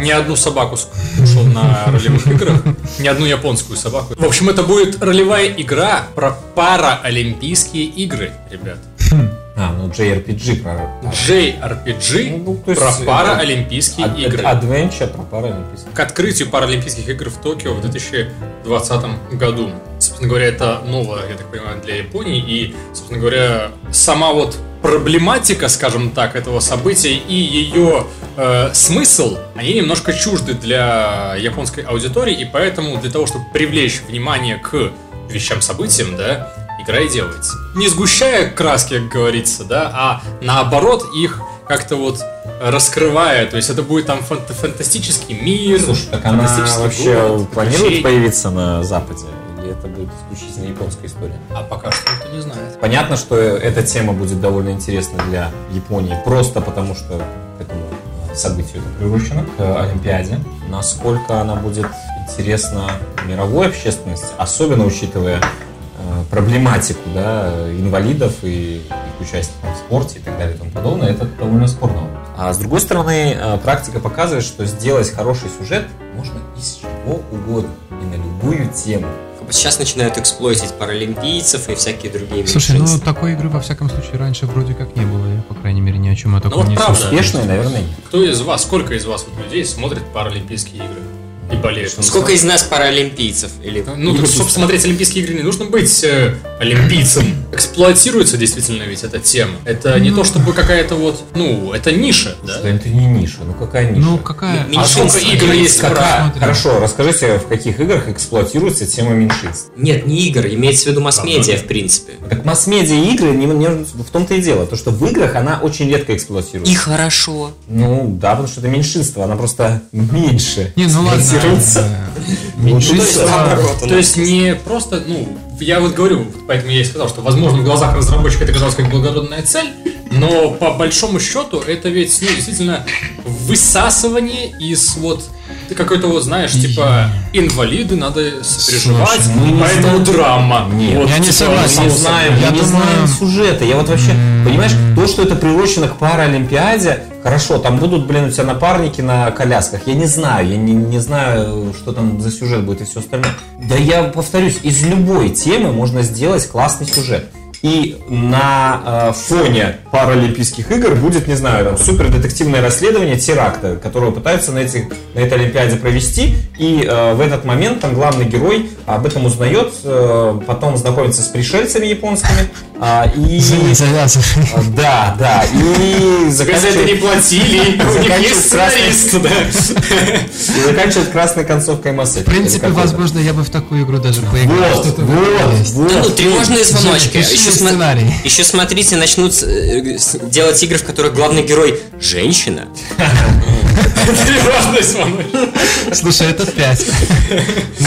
ни одну собаку ушел на ролевых играх, ни одну японскую собаку. В общем, это будет ролевая игра про параолимпийские игры, ребят. А, ну JRPG про... JRPG Ну, то есть про это- параолимпийские Ад- игры. Adventure про паралимпийские. К открытию Паралимпийских игр в Токио в 2020 году. Собственно говоря, это новое, я так понимаю, для Японии. И, собственно говоря, сама вот проблематика, скажем так, этого события и ее э, смысл, они немножко чужды для японской аудитории, и поэтому для того, чтобы привлечь внимание к вещам, событиям, да, игра и делается. Не сгущая краски, как говорится, да, а наоборот их как-то вот раскрывая, то есть это будет там фанта- фантастический мир, Слушай, так она вообще город, планирует появиться на Западе? Или это будет исключительно японская история? А пока что никто не знает. Понятно, что эта тема будет довольно интересна для Японии, просто потому что к этому событию это приурочено, к Олимпиаде. Насколько она будет интересна мировой общественности, особенно учитывая проблематику да, инвалидов и их участия в спорте и так далее и тому подобное, это довольно вопрос. А с другой стороны, э, практика показывает, что сделать хороший сюжет можно из чего угодно и на любую тему. Сейчас начинают эксплойтить паралимпийцев и всякие другие Слушай, ну такой игры во всяком случае раньше вроде как не было. Я, по крайней мере, ни о чем о таком вот не правда. слышал. Успешные, наверное, нет. Кто из вас, сколько из вас вот людей смотрит Паралимпийские игры и болеет? Сколько из нас паралимпийцев? Или... Ну, так, чтобы смотреть Олимпийские игры, не нужно быть э, олимпийцем. Эксплуатируется действительно ведь эта тема. Это не то, чтобы какая-то вот, ну, это ниша, да? Это не ниша, ну какая ниша? Ну, какая... М- А меньшинство. игр есть Какая? Хорошо, расскажите, в каких играх эксплуатируется тема меньшинств? Нет, не игр, имеется в виду масс-медиа, в принципе. Так масс-медиа игры, не, не- в том-то и дело, то, что в играх она очень редко эксплуатируется. И хорошо. Ну, да, потому что это меньшинство, она просто меньше Не, ну ладно. эксплуатируется. э, Ну, то есть, Меньшинство... То есть не просто, ну, я вот говорю, поэтому я и сказал, что, возможно, в глазах разработчика это казалось как благородная цель, но по большому счету это ведь, ну, действительно высасывание из вот ты какой-то вот, знаешь, типа, инвалиды, надо сопереживать, Слушай, ну, не поэтому драма. Нет. Вот, Я не типа, согласен. Мы не знаем. Я мы не знаем сюжета. Я вот вообще, понимаешь, то, что это приурочено к Паралимпиаде, хорошо, там будут, блин, у тебя напарники на колясках. Я не знаю, я не, не знаю, что там за сюжет будет и все остальное. Да я повторюсь, из любой темы можно сделать классный сюжет. И на э, фоне Паралимпийских игр будет, не знаю, там, супер детективное расследование теракта, которого пытаются на, этих, на этой Олимпиаде провести. И э, в этот момент там главный герой об этом узнает, э, потом знакомится с пришельцами японскими. а, и, а, да, да. И Тебе (laughs) за это не заканчивает, платили, (laughs) у них Заканчивает есть сценарист, да. (laughs) и заканчивает красной концовкой Effect. В принципе, возможно, я бы в такую игру даже поиграл. Вот, вот, есть. вот. Ну, тревожные звоночки. Еще, сценарий. еще смотрите, начнут э, делать игры, в которых главный герой женщина. Слушай, это 5.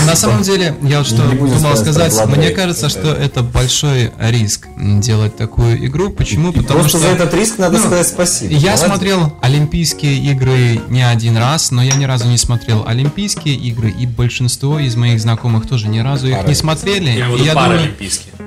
На самом деле, я вот что думал сказать мне кажется, что это большой риск делать такую игру. Почему? Потому что... за этот риск надо ну, сказать спасибо. Я смотрел Олимпийские игры не один раз, но я ни разу не смотрел Олимпийские игры, и большинство из моих знакомых тоже ни разу их не смотрели. Я И буду я думаю,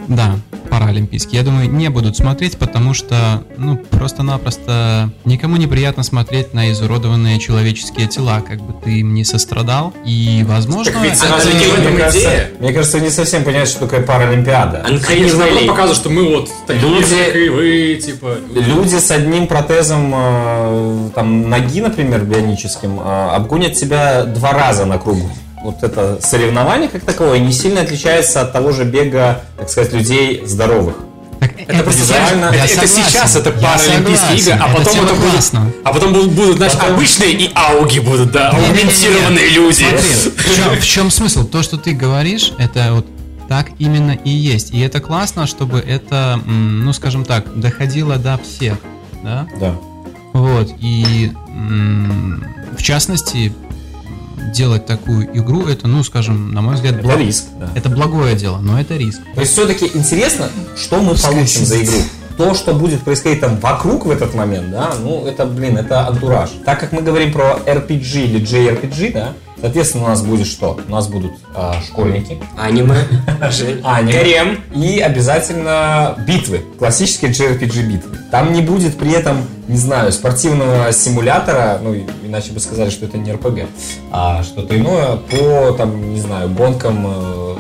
да, паралимпийские. Я думаю, не будут смотреть, потому что, ну, просто-напросто никому неприятно смотреть на изуродованные человеческие тела, как бы ты им не сострадал. И, возможно, Так ведь это- разве не в этом Мне кажется, идея? мне кажется, не совсем понимаете, что такое Паралимпиада. Конечно, Uncanny наоборот показывают, что мы вот такие Люди- же, вы, типа. Люди с одним протезом э, там, ноги, например, бионическим, э, обгонят тебя два раза на кругу. Вот это соревнование как таковое не сильно отличается от того же бега, так сказать, людей здоровых. Так Это просто Я это, это сейчас это паралимпийские игры, а потом это будут, классна. а потом будут, будут, знаешь, обычные и ауги будут, да, Не-не-не-не. аугментированные люди. Смотри, в чем, в чем смысл? То, что ты говоришь, это вот так именно и есть. И это классно, чтобы это, ну, скажем так, доходило до всех, да? Да. Вот, и в частности, делать такую игру, это, ну, скажем, на мой взгляд, Это благо- риск. Да. это благое дело, но это риск. То есть все-таки интересно, что мы получим за игру. то, что будет происходить там вокруг в этот момент, да, ну, это, блин, это антураж. Так как мы говорим про RPG или JRPG, да, соответственно, у нас будет что? У нас будут а, школьники, Аниме. (laughs) аниме. Гарем. И обязательно битвы, классические JRPG битвы. Там не будет при этом, не знаю, спортивного симулятора, ну, иначе бы сказали, что это не RPG, а что-то иное по, там, не знаю, гонкам э,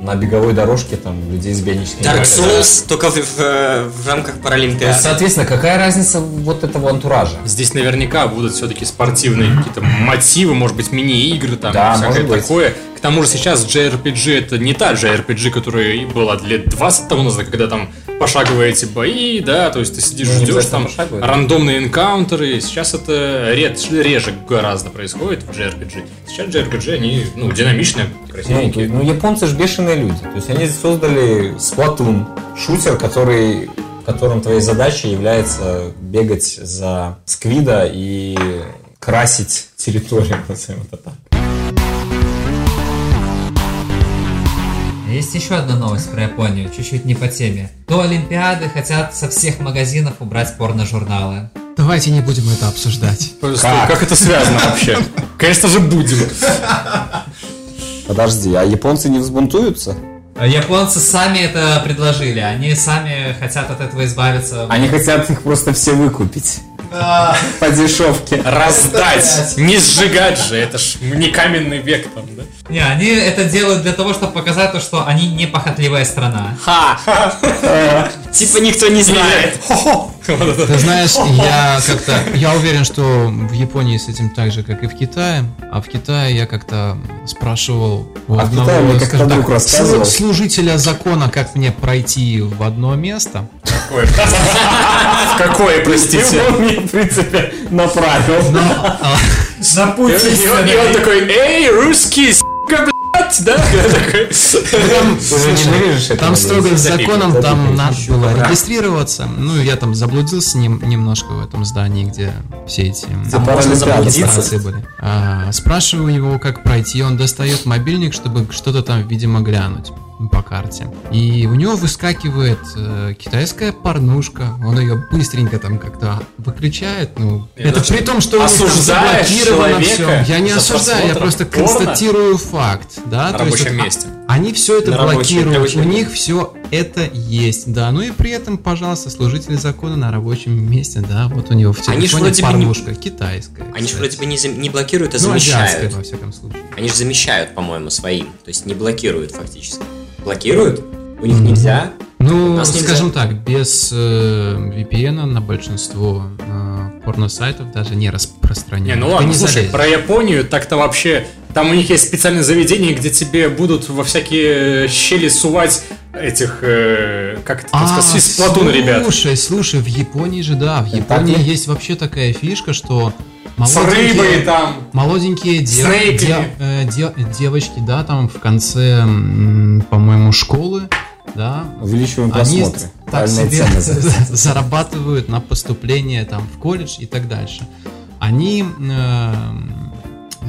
на беговой дорожке, там, людей с бионическими Dark. Souls, только в, в- в рамках есть, Паралимпиады. соответственно, какая разница вот этого антуража? Здесь наверняка будут все-таки спортивные какие-то мотивы, может быть, мини-игры там, Да, всякое может быть. такое. К тому же сейчас JRPG это не та JRPG, которая была лет 20 тому назад, когда там пошаговые эти бои, да, то есть ты сидишь, Ну, ждешь там пошаговые. рандомные энкаунтеры. Сейчас это ред- реже гораздо происходит в JRPG. Сейчас JRPG, они, ну, динамичные, Ну, красивенькие. есть, ну, японцы же бешеные люди. То есть они создали Splatoon, шутер, который, в котором твоей задачей является бегать за сквида и красить территорию, (laughs) назовем это так. Есть еще одна новость про Японию, чуть-чуть не по теме. До Олимпиады хотят со всех магазинов убрать порно-журналы. Давайте не будем это обсуждать. Просто как это связано вообще? Конечно же, будем. Подожди, а японцы не взбунтуются? А Японцы сами это предложили, они сами хотят от этого избавиться. Они хотят их просто все выкупить. По дешевке. Раздать, не сжигать же, это ж не каменный век там, да? Не, они это делают для того, чтобы показать то, что они не похотливая страна. Ха! Типа никто не знает. Ты знаешь, я как-то, я уверен, что в Японии с этим так же, как и в Китае. А в Китае я как-то спрашивал у А одного, служителя закона, как мне пройти в одно место. Какое? В (laughs) какое, простите? Он мне, в принципе, направил. На И он и он такой, эй, русский, с**ка, блядь, да? Там строго с законом, там надо было регистрироваться. Ну, я там заблудился нем- немножко в этом здании, где все эти регистрации были. А, спрашиваю его, как пройти, он достает мобильник, чтобы что-то там, видимо, глянуть по карте. И у него выскакивает э, китайская порнушка. Он ее быстренько там как-то выключает. Ну, это при том, что заблокировано все. Я не осуждаю, я просто порно? констатирую факт. Да? На То есть рабочем вот, а, месте. Они все это На блокируют, рабочем у месте. них все это есть, да. Ну и при этом, пожалуйста, служители закона на рабочем месте, да. Вот у него в Они телефоне вроде бы не- порнушка, китайская. Они же вроде бы не, зам- не блокируют, а ну, азиатская, замещают. во всяком случае. Они же замещают, по-моему, своим. То есть не блокируют фактически. Блокируют? У них нельзя. Ну, нас нельзя. скажем так, без э, VPN на большинство э, порно-сайтов даже не распространяют. Не, ну ладно, не слушай, залезешь. про Японию так-то вообще... Там у них есть специальные заведения, где тебе будут во всякие щели сувать этих, э, как это А, сказать, из Платуна, ребят. Слушай, слушай, в Японии же, да, в Японии есть вообще такая фишка, что С рыбой там. Молоденькие дев- Снейками. де- э, де- девочки, да, там в конце, по-моему, школы, да, Увеличиваем они просмотры. так себе (laughs) зарабатывают на поступление там в колледж и так дальше. Они э, э,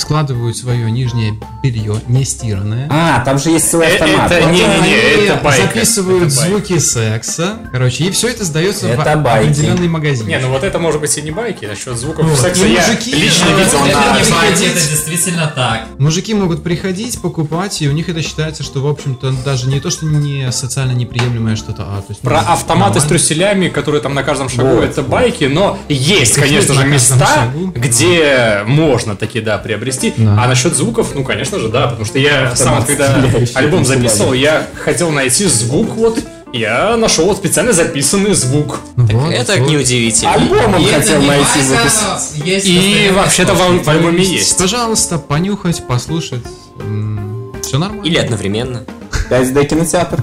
складывают свое нижнее белье, не стиранное. А, там же есть целый Э, автомат. это не- Они это байка, записывают это байка. звуки секса, короче, и все это сдается Это в байки. определенный магазин. Не, ну вот это может быть и не байки, насчет звуков Вот, секса и я мужики, лично э, видел это на... не приходить. это действительно так. Мужики могут приходить, покупать, и у них это считается, что, в общем-то, даже не то, что не социально неприемлемое что-то, а то есть... Про ну, автоматы с нормально. труселями, которые там на каждом шагу, Вот, это байки, но есть, Какие конечно же, места, шагу? где можно такие, да, приобрести. Да. А насчет звуков, ну, конечно же, да, потому что я сам, когда альбом записывал, я хотел найти звук, вот, я нашел вот специально записанный звук. Ну вот, Это вот. неудивительно. Альбомом И хотел найти записать. И вообще-то в, источник. в альбоме есть. Пожалуйста, понюхать, послушать. Все нормально. Или одновременно. 5D кинотеатр.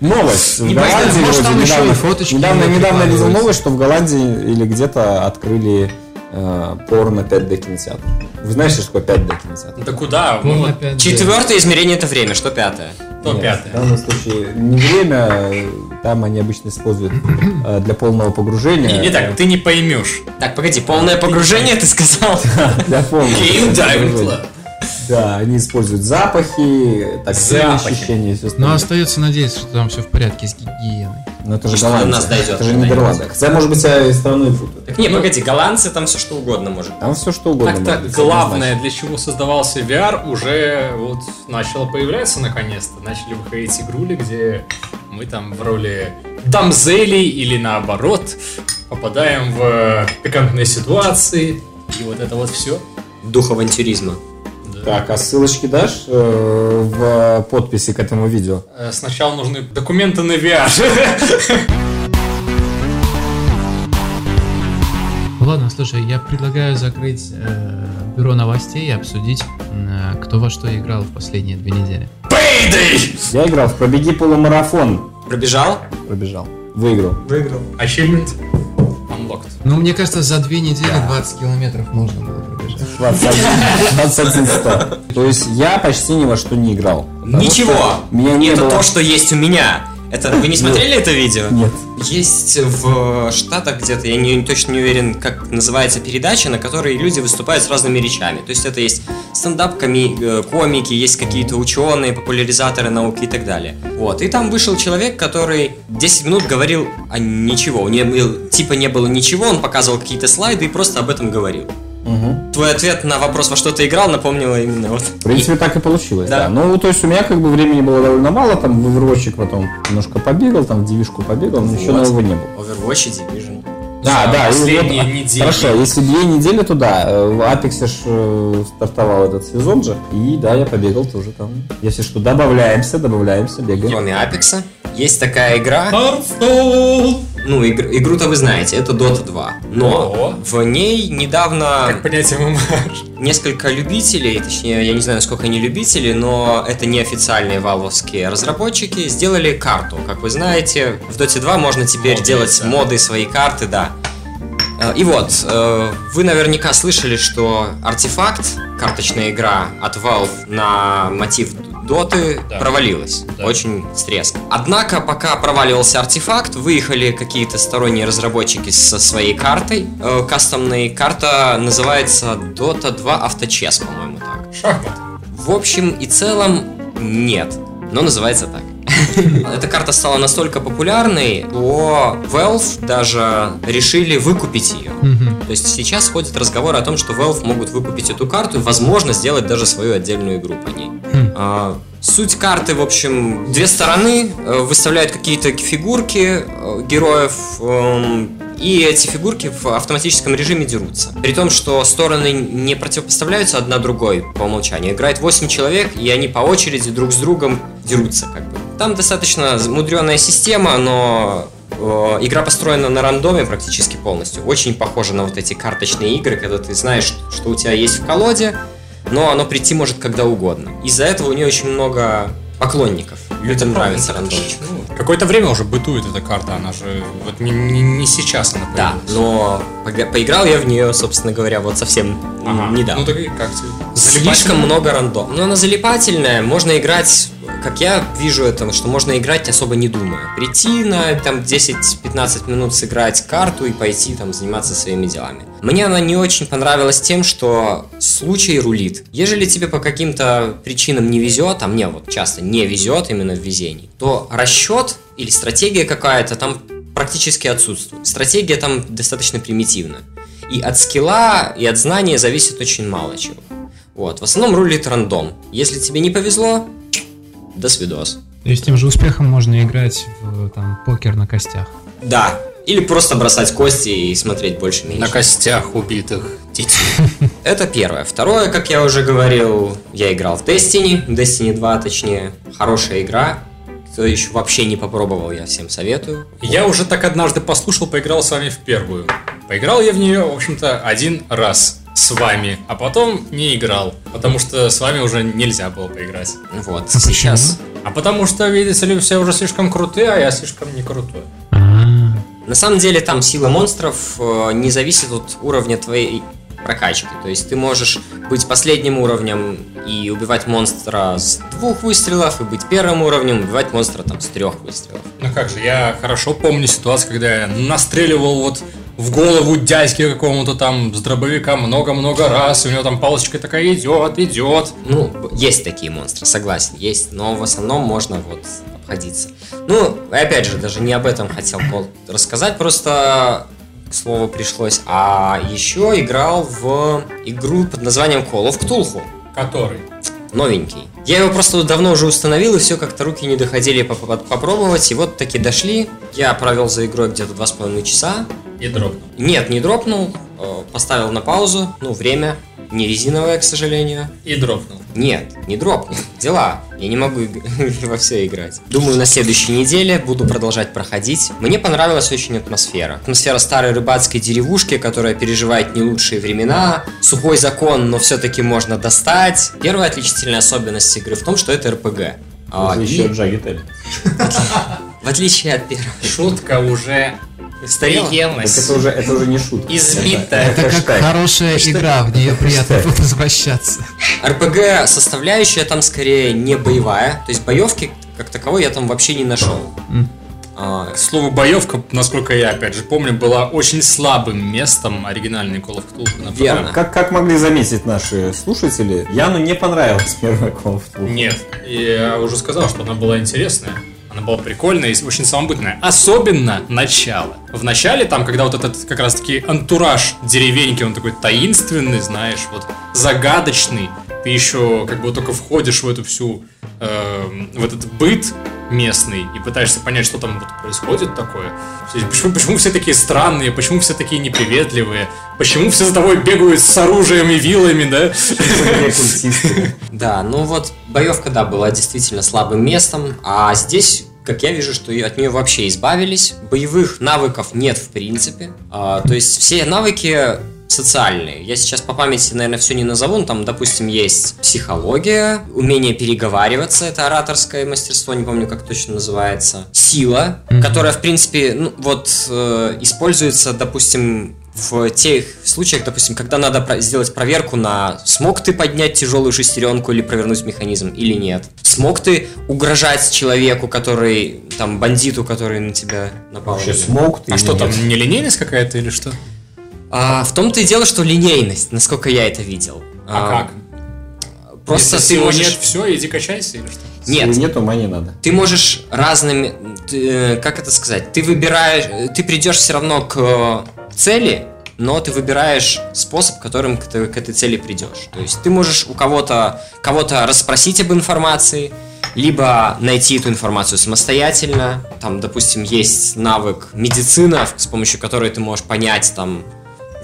Новость. В Голландии вроде недавно, недавно, недавно видел новость, что в Голландии или где-то открыли э, порно 5D кинотеатр. Вы знаете, что такое 5D кинотеатр? Да куда? Ну, Порно вот, 5D. Четвертое измерение это время, что пятое? то Нет, В пятое. данном случае не время, там они обычно используют э, для полного погружения. Не, так, ты не поймешь. Так, погоди, полное погружение ты сказал? (laughs) Для полного Game Diving погружения. Club. Да, они используют запахи, тактильные Запахи. ощущения Но остальное. остается надеяться, что там все в порядке с гигиеной. Но это же И что до Голландия. нас дойдет Это же. Нидерланды. Хотя, может быть, я и страной путаю. Так не, погоди, голландцы там все что угодно может. Там все что угодно. Так-то главное, для чего создавался VR, уже вот начало появляться наконец-то. Начали выходить игрули, где мы там в роли дамзелей или наоборот попадаем в пикантные ситуации. И вот это вот все. Дух авантюризма. Так, а ссылочки дашь э, в подписи к этому видео? Э, Сначала нужны документы на VR. Ладно, слушай, я предлагаю закрыть э, бюро новостей и обсудить, э, кто во что играл в последние две недели. Я играл в «Пробеги полумарафон». Пробежал? Пробежал. Выиграл. Выиграл. Achievement unlocked. Ну, мне кажется, за две недели 20 километров можно было пробежать. 21, 21 100. То есть я почти ни во что не играл. Ничего! что Меня не это было... то, что есть у меня. Это вы не смотрели это видео? Нет. Есть в Штатах где-то, я не, точно не уверен, как называется передача, на которой люди выступают с разными речами. То есть это есть стендап э, комики, есть какие-то ученые, популяризаторы науки и так далее. Вот. И там вышел человек, который 10 минут говорил о ничего. У него типа не было ничего, он показывал какие-то слайды и просто об этом говорил. Мгм. Твой ответ на вопрос, во что ты играл, напомнила именно вот. В принципе, так и получилось, Да. да. Ну, то есть у меня как бы времени было довольно мало, там в Overwatch потом немножко побегал, там в девишку побегал, но ничего Вот. нового не было. Overwatch и Division. Да, да. последние вот, (laughs) недели. Хорошо, если две недели, то да. э, В Apex ж э, стартовал этот сезон же. И да, я побегал тоже там. Если что, добавляемся, добавляемся, бегаем. Кроме Апекса, есть такая игра, Hearthstone! ну, игр- игру-то вы знаете, это Dota 2. Но О. в ней недавно Как понять ММА? Несколько любителей, точнее, я не знаю, насколько они любители, но это неофициальные валвовские разработчики, сделали карту. Как вы знаете, в Dota 2 можно теперь Моды, делать да. моды, свои карты, да. Э, И вот, э, вы наверняка слышали, что артефакт, карточная игра от Valve на мотив Доты Да. провалилась. Да. Очень с треском. Однако, пока проваливался артефакт, выехали какие-то сторонние разработчики со своей картой. э, кастомной. Карта называется Dota 2 Авточес, по-моему, так. Шахмат. В общем и целом, нет. Но называется так. (laughs) Эта карта стала настолько популярной, что Valve даже решили выкупить ее. То есть сейчас ходит разговор о том, что Valve могут выкупить эту карту и, возможно, сделать даже свою отдельную игру по ней. Хм. А, Суть карты, в общем, две стороны э, выставляют какие-то фигурки э, героев, эм, и эти фигурки в автоматическом режиме дерутся. При том, что стороны не противопоставляются одна другой по умолчанию. Играет 8 человек, и они по очереди друг с другом дерутся, как бы. Там достаточно мудреная система, но э, игра построена на рандоме практически полностью. Очень похожа на вот эти карточные игры, когда ты знаешь, что у тебя есть в колоде, но оно прийти может когда угодно. Из-за этого у нее очень много поклонников. Людям нравится рандомчик. Ну, Какое-то время уже бытует эта карта, она же вот не, не- не сейчас она Да, появилась. но пога- поиграл я в нее, собственно говоря, вот совсем Ага. недавно. Ну так и как тебе? Слишком много рандом. Но она залипательная, можно играть, как я вижу это, что можно играть особо не думая. Прийти на там 10-15 минут сыграть карту и пойти там заниматься своими делами. Мне она не очень понравилась тем, что случай рулит. Ежели тебе по каким-то причинам не везет, а мне вот часто не везет именно в везении, то расчет или стратегия какая-то там практически отсутствует. Стратегия там достаточно примитивна. И от скилла, и от знания зависит очень мало чего. Вот, в основном рулит рандом. Если тебе не повезло, до свидос. То есть тем же успехом можно играть в там, покер на костях. Да. Или просто бросать кости и смотреть больше-меньше. На костях убитых детей. (laughs) Это первое. Второе, как я уже говорил, я играл в Destiny, Destiny 2 точнее. Хорошая игра. Кто еще вообще не попробовал, я всем советую. Я уже так однажды послушал, поиграл с вами в первую. Поиграл я в нее, в общем-то, один раз с вами, а потом не играл, потому что с вами уже нельзя было поиграть. Вот, А сейчас. А потому что, видите ли, все уже слишком крутые, а я слишком не крутой. На самом деле там сила монстров э, не зависит от уровня твоей прокачки. То есть ты можешь быть последним уровнем и убивать монстра с двух выстрелов, и быть первым уровнем, убивать монстра там с трех выстрелов. Ну как же, я хорошо помню ситуацию, когда я настреливал вот в голову дядьке какому-то там с дробовиком много-много раз, и у него там палочка такая идет, идет. Ну, есть такие монстры, согласен, есть, но в основном можно вот обходиться. Ну, опять же, даже не об этом хотел Кол рассказать, просто к слову пришлось. А еще играл в игру под названием Call of Cthulhu. Который? Новенький. Я его просто давно уже установил, и все как-то руки не доходили поп- поп- попробовать. И вот таки дошли. Я провел за игрой где-то два с половиной часа. И дропнул. Нет, не дропнул. э, Поставил на паузу. Ну, время. Не резиновое, к сожалению. И дропнул. Нет, не дропнул. (laughs) Дела. Я не могу (laughs) во все играть. Думаю, на следующей неделе буду продолжать проходить. Мне понравилась очень атмосфера. Атмосфера старой рыбацкой деревушки, которая переживает не лучшие времена. Сухой закон, но все-таки можно достать. Первая отличительная особенность игры в том, что это РПГ. А, и (laughs) в отличие от первого. Шутка уже Устарела? Так это уже, это уже не шутка. Избито. Это как хэштег. хорошая игра, в нее приятно возвращаться. РПГ составляющая там скорее не боевая. То есть боевки как таковой я там вообще не нашел. А, К слову, боевка, насколько я опять же помню, была очень слабым местом оригинальной Call of Cthulhu. Верно. Как, как могли заметить наши слушатели, Яну не понравилась первая Call of Cthulhu. Нет, я уже сказал, что она была интересная. Она была прикольная и очень самобытная. Особенно начало. В начале, там, когда вот этот как раз-таки антураж деревеньки, он такой таинственный, знаешь, вот загадочный. Ты еще как бы только входишь в эту всю, эм, в этот быт местный и пытаешься понять, что там вот происходит такое. Почему, почему все такие странные, почему все такие неприветливые, почему все за тобой бегают с оружием и вилами, да? Да, ну вот боевка, да, была действительно слабым местом, а здесь, как я вижу, что и от нее вообще избавились. Боевых навыков нет в принципе. А, то есть все навыки социальные. Я сейчас по памяти, наверное, все не назову, но там, допустим, есть психология, умение переговариваться, это ораторское мастерство, не помню, как точно называется, сила, которая, в принципе, ну, вот э, используется, допустим, в тех случаях, допустим, когда надо про- сделать проверку на смог ты поднять тяжелую шестеренку или провернуть механизм или нет. Смог ты угрожать человеку, который, там, бандиту, который на тебя напал. Вообще смог ты А или что там, нет? нелинейность какая-то или что? А, в том-то и дело, что линейность, насколько я это видел. А как? Просто Если ты можешь... нет, все, иди качайся или что? Нет, Силы нет, ума не надо. ты можешь разными, ты, э, как это сказать, ты выбираешь, ты придешь все равно к э, цели, но ты выбираешь способ, которым этой- к этой цели придешь. То есть ты можешь у кого-то кого-то расспросить об информации, либо найти эту информацию самостоятельно. Там, допустим, есть навык медицина, с помощью которой ты можешь понять, там,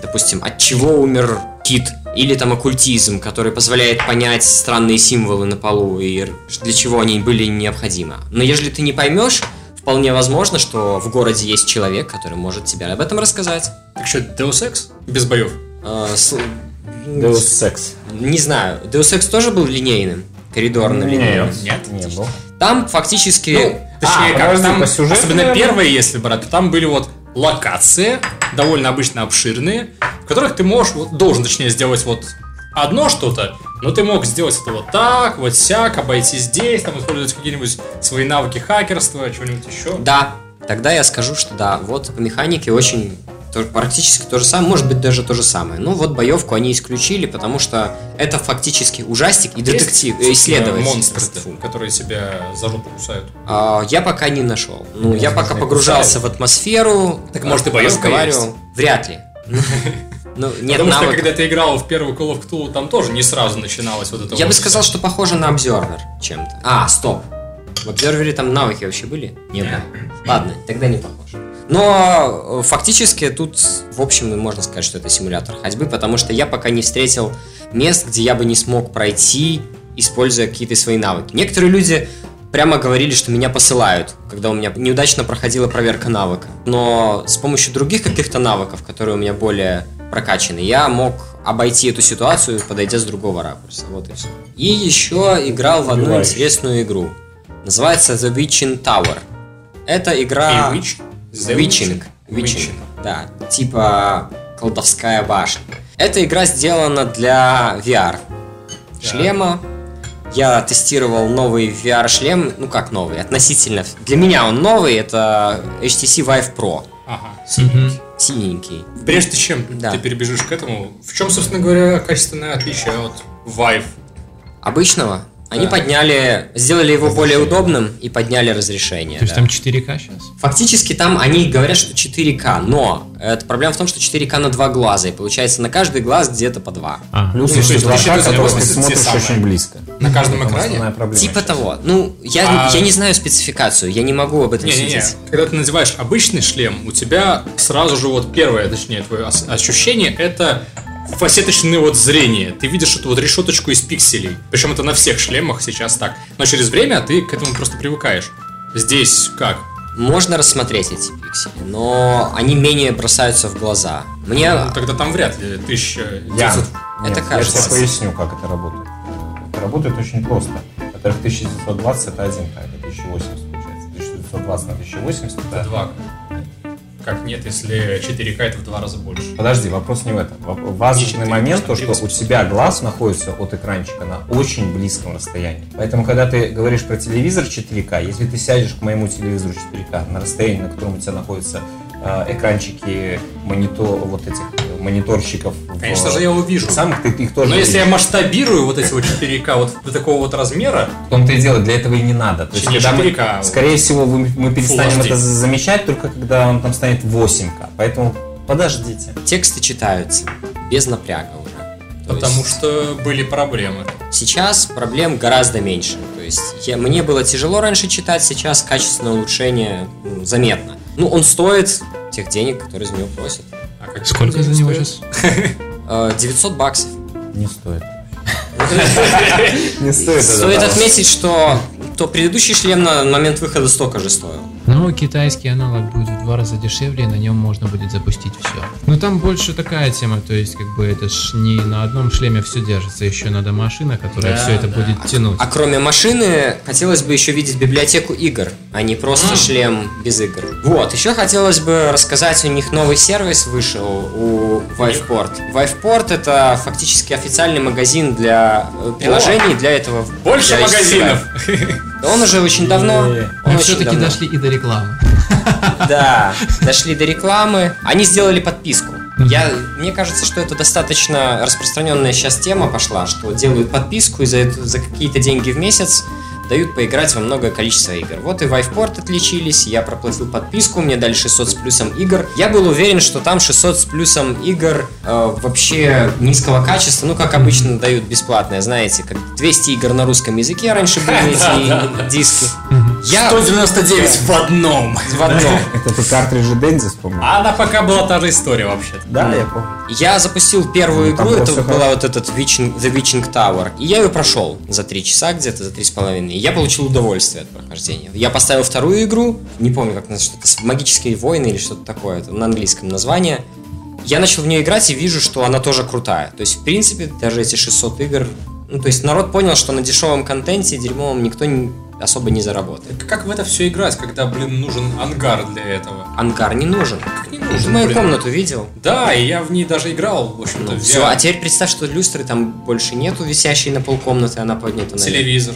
допустим, от чего умер кит, или там оккультизм, который позволяет понять странные символы на полу и для чего они были необходимы. Но если ты не поймешь, вполне возможно, что в городе есть человек, который может тебе об этом рассказать. Так что, Deus Ex? Без боев. Э, с- Deus Ex. Не знаю, Deus Ex тоже был линейным, коридорным. Нет, Нет. не был. Там фактически... Точнее, А, как подожди, там, по сюжету, особенно наверное? первые, если брать, там были вот локации, довольно обычно обширные, в которых ты можешь, вот, должен, точнее, сделать вот одно что-то, но ты мог сделать это вот так, вот сяк, обойти здесь, там использовать какие-нибудь свои навыки хакерства, что-нибудь еще. Да, тогда я скажу, что да, вот по механике очень то- практически то же самое, может быть даже то же самое. Ну вот боевку они исключили, потому что это фактически ужастик и детектив, э, исследователь. Монстры, Фу. которые себя за жопу кусают. А, я пока не нашел. Ну, я пока погружался в атмосферу. Так, может, и боевка разговаривал. Вряд ли. (laughs) Ну, нет Потому что, навыка. когда ты играл в первую Call of Cthulhu, там тоже не сразу начиналось вот это Я вот бы сказал, что похоже на обзервер чем-то. А, стоп. В обзервере там навыки вообще были? Не было. (laughs) Ладно, тогда не похож. Но э, фактически тут, в общем, можно сказать, что это симулятор ходьбы, потому что я пока не встретил мест, где я бы не смог пройти, используя какие-то свои навыки. Некоторые люди прямо говорили, что меня посылают, когда у меня неудачно проходила проверка навыка. Но с помощью других каких-то навыков, которые у меня более прокачаны, я мог обойти эту ситуацию, подойдя с другого ракурса. Вот и все. И еще играл в одну Убиваешь. интересную игру. Называется The Witching Tower. Это игра... И Witch? Witching. Witching. Да, типа колдовская башня. Эта игра сделана для VR шлема. Я тестировал новый VR-шлем, ну как новый, относительно. Для меня он новый, это HTC Vive Pro. Ага, синенький. синенький. Прежде чем Да. ты перебежишь к этому, в чем, собственно говоря, качественное отличие от Vive? Обычного. Они Да. подняли, сделали его более удобным и подняли разрешение. То есть да. там 4К сейчас? Фактически там они говорят, что 4К, но это проблема в том, что 4К на два глаза, и получается на каждый глаз где-то по два. А, Плюс Ну, то еще есть 2К, рассчитывается который ты 80 те смотришь самые. очень близко. На каждом Там экране? проблема Типа сейчас. того. Ну, я, А- я не знаю спецификацию, я не могу об этом судить. когда ты надеваешь обычный шлем, у тебя сразу же вот первое, точнее, твое ощущение, это фасеточное вот зрение. Ты видишь эту вот решеточку из пикселей. Причем это на всех шлемах сейчас так. Но через время ты к этому просто привыкаешь. Здесь как? Можно рассмотреть эти пиксели, но они менее бросаются в глаза. Мне... Ну, тогда там вряд ли 1900... Ян, Это нет, кажется. Я тебе поясню, как это работает. Это работает очень просто. Во-первых, 1920 это 1К, это 1080 получается. 1920 на 1080 это... 2 Как нет, если 4К это в два раза больше. Подожди, вопрос не в этом. Важный момент, то, что у тебя глаз находится от экранчика на очень близком расстоянии. Поэтому, когда ты говоришь про телевизор 4К, если ты сядешь к моему телевизору 4К на расстоянии, на котором у тебя находятся э, экранчики монитор, вот этих э, мониторщиков. в- Конечно же, я увижу. Самых ты их тоже Но если я масштабирую вот эти вот 4К вот до такого вот размера, В том-то и дело, для этого и не надо. То есть, когда мы- 4К, скорее всего, мы перестанем это замечать только когда он там станет 8К. Поэтому подождите. Тексты читаются без напряга уже. То потому есть что были проблемы. Сейчас проблем гораздо меньше. То есть я, мне было тяжело раньше читать, сейчас качественное улучшение м, заметно. Ну, он стоит тех денег, которые за него просят. А как сколько за него сейчас? (laughs) Э, 900 баксов. Не стоит. (laughs) Не стоит. Стоит отметить, что то предыдущий шлем на момент выхода столько же стоил. Ну, китайский аналог будет в два раза дешевле, и на нем можно будет запустить все. Но там больше такая тема, то есть, как бы, это ж не на одном шлеме все держится, еще надо машина, которая Да, все это да. будет тянуть. А кроме машины, хотелось бы еще видеть библиотеку игр, а не просто шлем без игр. Вот, еще хотелось бы рассказать, у них новый сервис вышел у Viveport. Viveport это фактически официальный магазин для э, приложений для этого. Больше для магазинов. (laughs) Да Он уже очень давно. Мы все-таки дошли и до рекламы. (laughs) Да, дошли до рекламы. Они сделали подписку. Я, мне кажется, что это достаточно распространенная сейчас тема пошла, что делают подписку и за, это- за какие-то деньги в месяц дают поиграть во многое количество игр. Вот и Viveport отличились, я проплатил подписку, мне дали 600 с плюсом игр. Я был уверен, что там 600 с плюсом игр э, вообще низкого качества, ну как обычно дают бесплатное, знаете, как 200 игр на русском языке раньше были (laughs) эти диски. Я 199 в одном. в одном. (laughs) Это ты картриджи Дензи вспомнил? А она пока была та же история вообще-то. Да, я помню. Я запустил первую Ну, игру, это была вот этот Witching, The Witching Tower, и я ее прошел за три часа где-то, за три с половиной. И Я получил удовольствие от прохождения. Я поставил вторую игру, не помню, как называется, что-то с- «Магические войны» или что-то такое, это на английском название. Я начал в нее играть и вижу, что она тоже крутая. То есть, в принципе, даже эти 600 игр... Ну, то есть, народ понял, что на дешевом контенте дерьмовом никто не- особо не заработает. Как в это все играть, когда, блин, нужен ангар для этого? Ангар не нужен. Как не Ты нужен, мою блин? комнату видел? Да, и я в ней даже играл, в общем-то, Ну, все, а теперь представь, что люстры там больше нету, висящей на полкомнаты, она поднята на телевизор,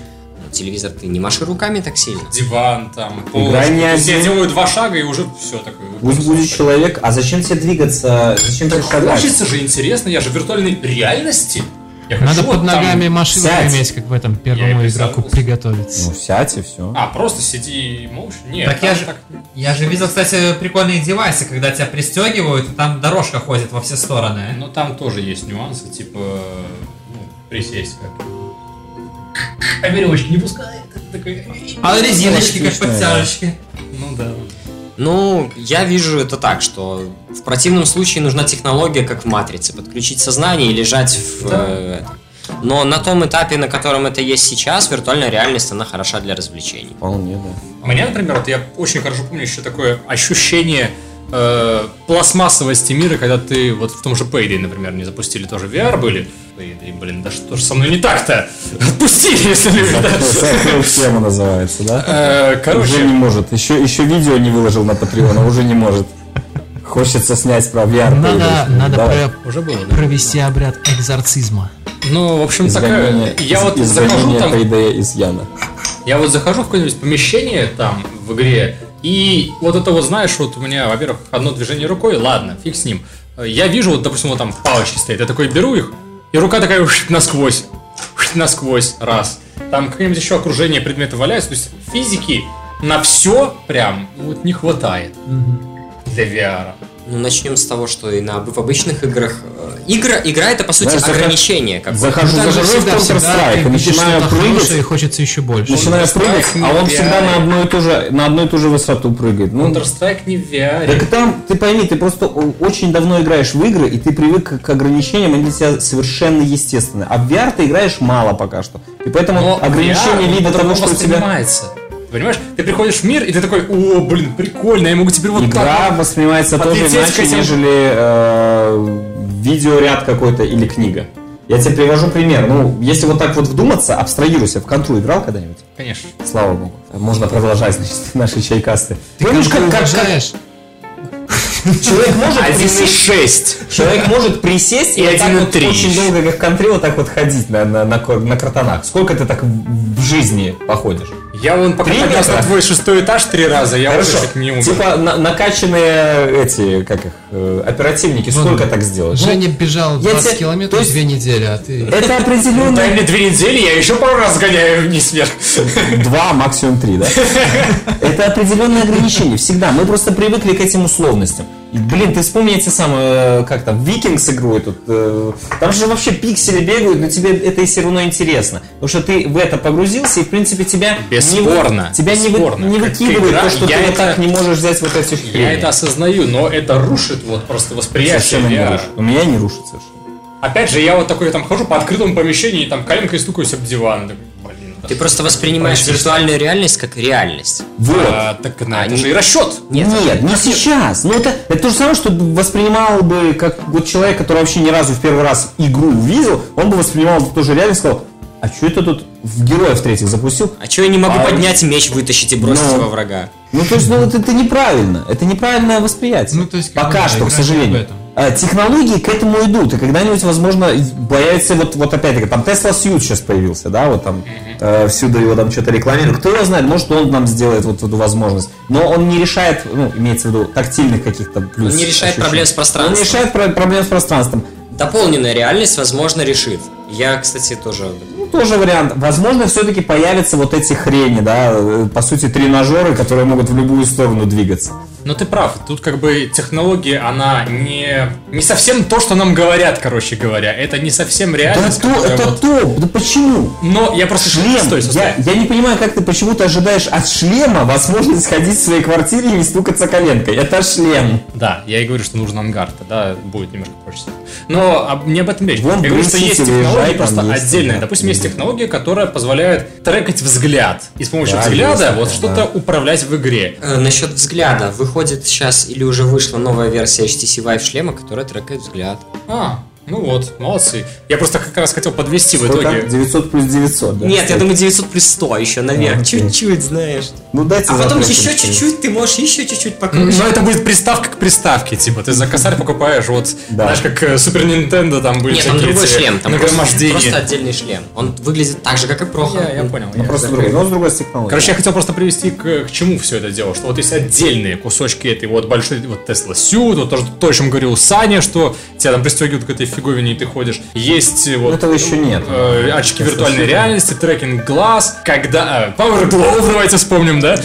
телевизор. Ты не маши руками так сильно. диван, там, Играй не есть Я один. делаю два шага и уже все такое. Пусть будет человек, а зачем тебе двигаться? Зачем тебе шагать? Хочется же интересно, я же в виртуальной реальности. Я Надо хочу под вот там- ногами машину сядь. иметь, как в этом первому игроку приготовиться. Ну, сядь и все. А, просто сиди и молча? Нет, Так я же- так- Я же видел, кстати, прикольные девайсы, когда тебя пристегивают, и там дорожка ходит во все стороны. Но там тоже есть нюансы, типа, ну, присесть как. А веревочки не пускает. Такой, А резиночки как подтяжечки. Ну да. Ну, я вижу это так, что в противном случае нужна технология, как в Матрице, подключить сознание и лежать в... Да. э, этом. Но на том этапе, на котором это есть сейчас, виртуальная реальность, она хороша для развлечений. Вполне, да. У меня, например, вот я очень хорошо помню еще такое ощущение э, пластмассовости мира, когда ты вот в том же Payday, например, не запустили тоже VR были. Payday, блин, да что же со мной не так-то? Отпустили, если. Закрыл тему (laughs) называется, да? Э, Уже не Короче, может. Еще, еще видео не выложил на Patreon, а уже не может. Хочется снять про VR. Надо, надо уже было, да? провести обряд экзорцизма. Ну, в общем, такая... Я вот захожу там... Из Яна. Я вот захожу в какое-нибудь помещение там в игре, И вот это вот, знаешь, вот у меня, во-первых, одно движение рукой, ладно, фиг с ним. Я вижу, вот, допустим, вот там палочки стоят, я такой беру их, и рука такая уж насквозь, уж насквозь, раз. Там какое-нибудь еще окружение предметов валяется, то есть физики на все прям вот не хватает для VR. Ну, начнем с того, что и на, в обычных играх... э, Игра, игра это, по сути, Знаешь, ограничение. какое-то. Захожу, же захожу в всегда, всегда Counter-Strike, начинаю прыгать, и хочется еще больше. начинаю прыгать, а он всегда на одну и ту же, на одну и ту же высоту прыгает. Ну, Counter-Strike не в VR. Так там, ты пойми, ты просто очень давно играешь в игры, и ты привык к ограничениям, они для тебя совершенно естественны. А в VR ты играешь мало пока что. И поэтому Но ограничения VR, вида того, что у тебя... Ты понимаешь, ты приходишь в мир, и ты такой, о, блин, прикольно, я могу теперь вот Игра так вот». воспринимается тоже иначе, этим- нежели э, видеоряд какой-то или книга. Я тебе привожу пример. Ну, если вот так вот вдуматься, абстрагируйся. В контру играл когда-нибудь? Конечно. Слава богу. Можно продолжать, значит, (laughs) наши чайкасты. Ты Помнишь, как как, уважаешь? человек может присесть, 1,6. человек может присесть и, И вот вот 1,3. очень долго, как в контре, вот так вот ходить на, на, на, на картонах. Сколько ты так в жизни походишь? Я вон пока Три поднялся на твой шестой этаж три раза, я уже чуть не умер. Типа на- накачанные эти, как их, э, оперативники, сколько так сделаешь? Женя бежал я 20 тебе- километров то есть- две недели, а ты... Это Дай определенно мне две недели, я еще пару раз гоняю вниз вверх. два, максимум три, да? (laughs) Это определенное ограничение. Всегда. Мы просто привыкли к этим условностям. Блин, ты вспомни эти самые, как там, Викингс игру эту. э, Там же вообще пиксели бегают, но тебе это и все равно интересно. Потому что ты в это погрузился, и, в принципе, тебя Бесспорно, не, тебя не, вы- бесспорно. не выкидывает игра, то, что ты вот это- так не можешь взять вот эти Я это осознаю, но это рушит вот просто восприятие не рушит. У меня не рушит совершенно. Опять же, я вот такой там хожу по открытому помещению и там коленкой стукаюсь об диван. Такой, Блин, Ты просто воспринимаешь виртуальную реальность как реальность. Вот. А, так на это Они- же и расчет. Нет, Нет, не сейчас. Ну это, это то же самое, что воспринимал бы как вот человек, который вообще ни разу в первый раз игру увидел, он бы воспринимал это тоже реально и сказал, а что это тут в героев третьих запустил? А чё я не могу А- поднять меч, вытащить и бросить Ну. во врага? Ну то есть, ну это, это неправильно. Это неправильное восприятие. Ну, то есть, Пока что, к сожалению. об этом. А, Технологии к этому идут, и когда-нибудь, возможно, появится вот, вот опять-таки, там Tesla Suit сейчас появился, да, вот там э, всюду его там что-то рекламируют. Кто его знает, может он нам сделает вот эту возможность. Но он не решает, ну, имеется в виду, тактильных каких-то плюс. Он не решает ощущений. проблем с пространством. Он не решает про- проблем с пространством. Дополненная реальность, возможно, решит. Я, кстати, тоже... Ну, тоже вариант. Возможно, все-таки появятся вот эти хрени, да, э, по сути, тренажеры, которые могут в любую сторону двигаться. Но ты прав, тут как бы технология, она не, не совсем то, что нам говорят, короче говоря. Это не совсем Да реальность. то, это вот- то, да почему? Но я просто... Шлем. Стой, стой, Я, стой. я не понимаю, как ты почему ты ожидаешь от шлема возможность ходить в своей квартире и не стукаться коленкой. Это шлем. Да, я и говорю, что нужен ангар, тогда будет немножко проще. Но не об этом речь. Вон я говорю, что есть технологии там просто есть отдельные. ангар. Допустим, есть технология, которая позволяет трекать взгляд. И с помощью Да, взгляда есть вот такая, что-то да. управлять в игре. Э, насчет взгляда. Выходит сейчас или уже вышла новая версия HTC Vive шлема, которая трекает взгляд. А, ну вот, молодцы. Я просто как раз хотел подвести в Сколько? итоге. 900 плюс 900, да? Нет, я думаю 900 плюс 100 еще наверх. А. Чуть-чуть, знаешь. Ну дайте А потом еще чуть-чуть, ты можешь еще чуть-чуть Ну, покруче. это будет приставка к приставке, типа, ты за косарь покупаешь, вот, Да. знаешь, как э, Супер Нинтендо там были Нет, там другой эти шлем, там просто, просто отдельный шлем. Он выглядит так же, как и Проха. Я, я понял. Ну я просто другой, но с другой технологией. Короче, я хотел просто привести к, к чему все это дело, что вот есть отдельные кусочки этой вот большой вот Tesla Suit, вот то, что- то, о чем говорил Саня, что тебя там пристегивают к этой фиговине и ты ходишь. Есть вот... этого еще нет. э, очки виртуальной реальности, трекинг глаз, когда... э, Power Glove, давайте вспомним, да?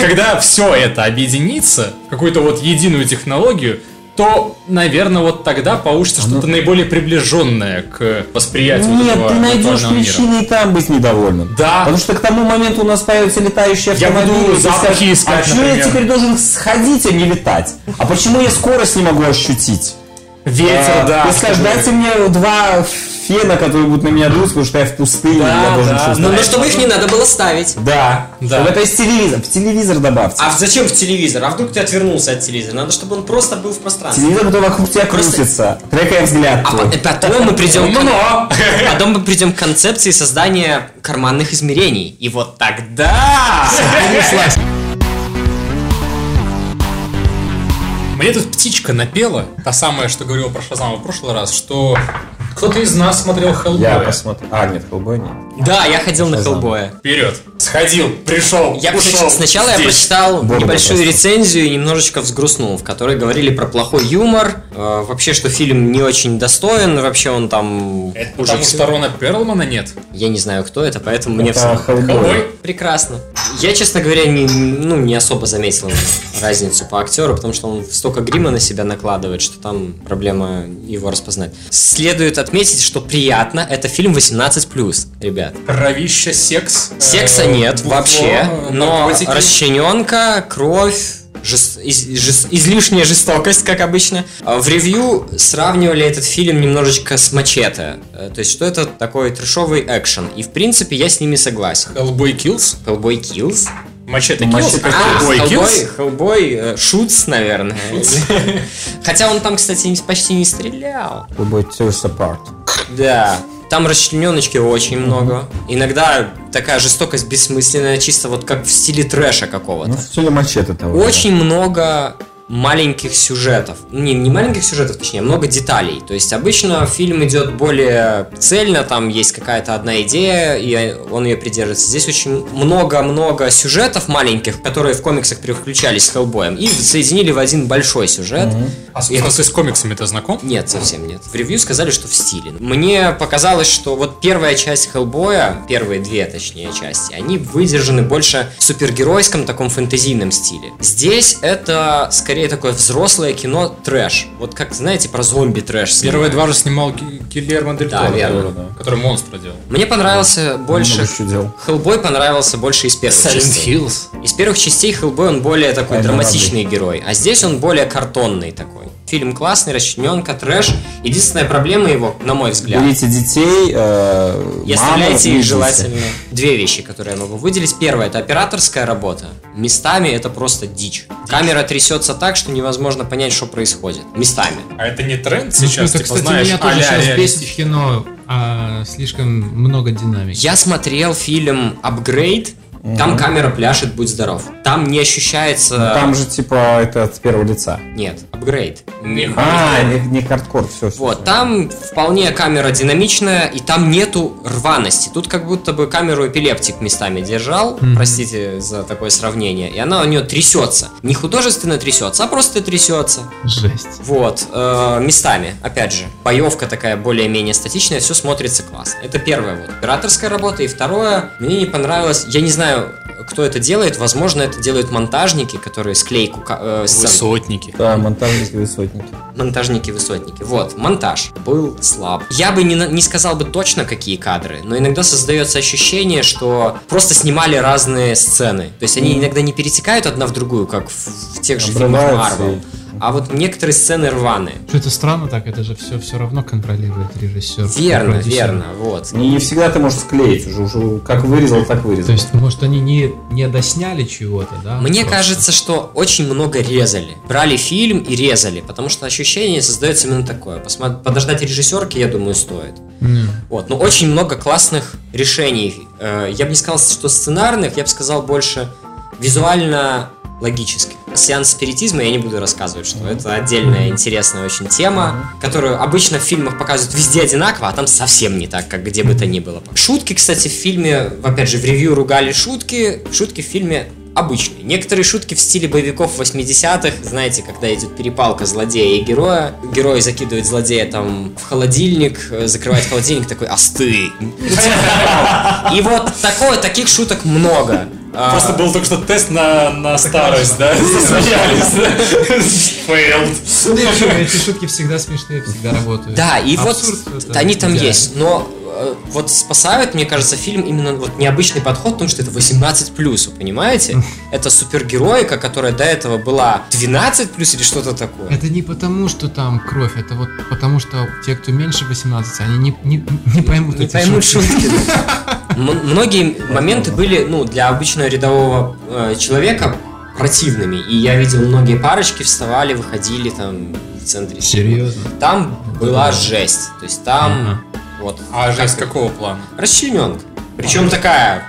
Когда все это объединится какую-то вот единую технологию, то, наверное, вот тогда получится что-то наиболее приближенное к восприятию вот Нет, этого ты найдешь мира. причины и там быть недовольным. Да. Потому что к тому моменту у нас появятся летающие Я автомобили. буду и ты запахи искать, А почему я например». теперь должен сходить, а не летать? А почему я скорость не могу ощутить? Ветер, А, да. Ты скажешь, чтобы- дайте мне два фена, которые будут на меня дуть, потому что я в пустыне, Да, я должен да. чувствовать. Ну, но чтобы их не надо было ставить. Да. Да. Чтобы это из телевизора. В телевизор добавьте. А зачем в телевизор? А вдруг ты отвернулся от телевизора? Надо, чтобы он просто был в пространстве. Телевизор, который вокруг тебя Просто- крутится, трекая взгляд А твой. по- (laughs) потом мы придем к... Умно. Потом мы придем к концепции создания карманных измерений. И вот тогда... (laughs) Мне тут птичка напела, та самая, что говорила про Шазама в прошлый раз, что кто-то из нас смотрел Я Хеллбоя. посмотрел. А, нет, Хеллбой нет. Да, я ходил на Шазам. Хеллбоя. Вперед. Сходил, пришел, Я ушел. сначала я Здесь. прочитал Бороду небольшую просто. рецензию и немножечко взгрустнул, в которой говорили про плохой юмор, э, вообще, что фильм не очень достоин, вообще он там Это хуже потому что Рона Перлмана нет. Я не знаю, кто это, поэтому мне Это все Хеллбой. Хеллбой. прекрасно. Я, честно говоря, не, ну, не особо заметил разницу по актеру, потому что он столько грима на себя накладывает, что там проблема его распознать. Следует отметить, что приятно, это фильм 18+, ребят. Кровища, секс. Секса э, нет вообще, но наркотики. расчлененка, кровь, жес- из- жес- излишняя жестокость, как обычно. А В ревью сравнивали этот фильм немножечко с Мачете. Э, То есть, что это такой трешовый экшен. И, в принципе, я с ними согласен. Hellboy Kills. Hellboy Kills. Мачете Мачете Kills. А, Hellboy, Kills. Hellboy э, Шутс, наверное. (laughs) Хотя он там, кстати, почти не стрелял. Хеллбой Tears Apart. Да. Там расчлененочки очень много. Иногда такая жестокость бессмысленная, чисто вот как в стиле трэша какого-то. Ну, в стиле мачете того. Очень много маленьких сюжетов. Не, не маленьких сюжетов, точнее, много деталей. То есть обычно фильм идет более цельно, там есть какая-то одна идея, и он ее придерживается. Здесь очень много-много сюжетов маленьких, которые в комиксах переключались с Хеллбоем, и соединили в один большой сюжет. А собственно, ты с комиксами-то знаком? Нет, совсем нет. В ревью сказали, что в стиле. Мне показалось, что вот первая часть Хеллбоя, первые две, точнее, части, они выдержаны больше в супергеройском таком фэнтезийном стиле. Здесь это скорее такое взрослое кино трэш. Вот как, знаете, про зомби трэш. Первые два же снимал Гильермо Дель Да, верно. да, который монстра делал. Мне понравился больше... Еще дел. Хеллбой понравился больше из первых частей. Hills. Из первых частей Хеллбой он более такой Тайна драматичный герой, а здесь он более картонный такой. Фильм классный, расчлененка, трэш. Единственная проблема его, на мой взгляд, Берите детей, э, И оставляйте их желательно. Две вещи, которые я могу выделить. Первое это операторская работа. Местами это просто дичь. Камера трясется так, что невозможно понять, что происходит. Местами. А это не тренд Ну, сейчас, это, типа, кстати, знаешь, меня тоже сейчас бесит в кино, а, слишком много динамики. Я смотрел фильм Апгрейд. Там камера пляшет, будь здоров. Там не ощущается... Ну, Там же типа это от первого лица. Нет, апгрейд. Не А, не, не хардкор, все. Вот, там вполне камера динамичная, и там нету рваности. Тут как будто бы камеру эпилептик местами держал, простите за такое сравнение, и она у нее трясется. Не художественно трясется, а просто трясется. Жесть. Вот, э, местами, опять же, боевка такая более-менее статичная, все смотрится классно. Это первое, вот, операторская работа. И второе, мне не понравилось, я не знаю, кто это делает, возможно, это делают монтажники, которые склейку э, Высотники. Да, монтажники высотники. монтажники-высотники. Вот, монтаж был слаб. Я бы не, не сказал бы точно, какие кадры, но иногда создается ощущение, что просто снимали разные сцены. То есть они иногда не перетекают одна в другую, как в, в тех же фильмах Марвел. А вот некоторые сцены рваные. Что это странно так, это же все все равно контролирует режиссер. Верно, продюсер. верно, вот. Не, не всегда ты можешь склеить уже, уже как вырезал, так вырезал. То есть, может, они не, не досняли чего-то, да? Мне Просто. кажется, что очень много резали. Брали фильм и резали, потому что ощущение создается именно такое. Посмо- Подождать режиссерки, я думаю, стоит. М. Вот, но очень много классных решений. Э, Я бы не сказал, что сценарных, я бы сказал больше визуально логических. Сеанс спиритизма я не буду рассказывать, что это отдельная интересная очень тема, которую обычно в фильмах показывают везде одинаково, а там совсем не так, как где бы то ни было. Шутки, кстати, в фильме, опять же, в ревью ругали шутки, шутки в фильме обычные. Некоторые шутки в стиле боевиков 80-х, знаете, когда идет перепалка злодея и героя. Герой закидывает злодея там в холодильник, э, закрывает холодильник, такой остынь. (laughs) И вот такое, таких шуток много. А, Просто был только что тест на, на старость, да? (laughs) Засмеялись. Failed. Эти шутки всегда смешные, всегда работают. Да, и вот они там есть, но вот спасает, мне кажется, фильм именно вот необычный подход, потому что это 18 плюс, вы понимаете? Это супергероика, которая до этого была 12 плюс или что-то такое. Это не потому, что там кровь, это вот потому, что те, кто меньше 18, они не, не, не поймут Не эти поймут шутки. (laughs) Многие моменты были, ну, для обычного рядового э, человека противными. И я видел, многие парочки вставали, выходили там в центре. Серьезно? Там была жесть. То есть там Ага. Вот. А жесть какого плана? Расчлененка. Причем такая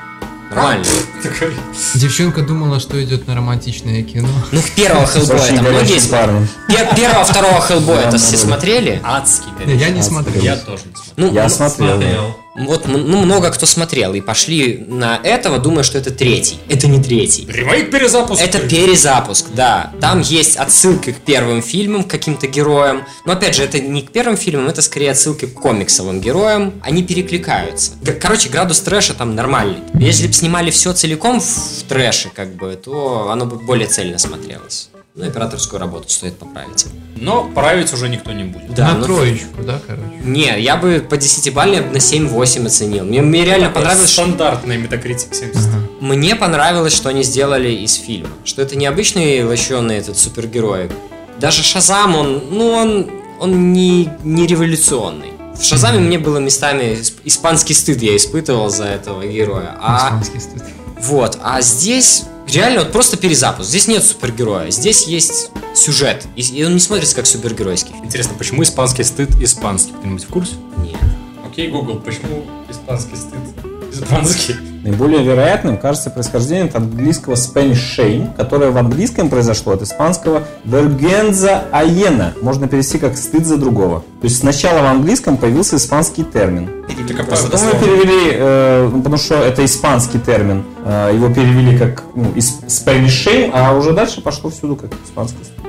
Нормально. (laughs) Девчонка думала, что идет на романтичное кино. Ну, первого Хеллбоя там многие... горячий см- парень. Пе- Первого, второго Хеллбоя это все смотрели? Адский Я не смотрел. Я тоже не смотрел. Ну, Я ну, смотрел. Вот, ну, много кто смотрел и пошли на этого, думая, что это третий. Это не третий. Ремейк перезапуск. Это перезапуск, да. Там есть отсылки к первым фильмам, к каким-то героям. Но опять же, это не к первым фильмам, это скорее отсылки к комиксовым героям. Они перекликаются. Короче, градус трэша там нормальный. Если бы снимали все целиком в трэше, как бы, то оно бы более цельно смотрелось. Ну, операторскую работу стоит поправить. Но править уже никто не будет. Да, на ну, троечку, да, короче. Не, я бы по 10-бальной на 7-8 оценил. Мне, мне реально понравилось, что... Стандартный Metacritic 70. Мне понравилось, что они сделали из фильма. Что это не обычный лощеный этот супергерой. Даже Шазам, он, ну, он, он не, не революционный. В Шазаме мне было местами исп- испанский стыд я испытывал за этого героя. А Испанский стыд. вот, а здесь реально вот просто перезапуск. Здесь нет супергероя, здесь есть сюжет. И, и он не смотрится как супергеройский. Интересно, почему испанский стыд испанский? Кто-нибудь в курсе? Нет. Окей, Google, почему испанский стыд испанский? Наиболее вероятным кажется происхождение от английского Spanish shame, которое в английском произошло от испанского vergüenza ajena. Можно перевести как стыд за другого. То есть сначала в английском появился испанский термин. Потом его дословно. перевели, э, ну, потому что это испанский термин, э, его перевели как ну, Spanish shame, а уже дальше пошло всюду как испанский стыд.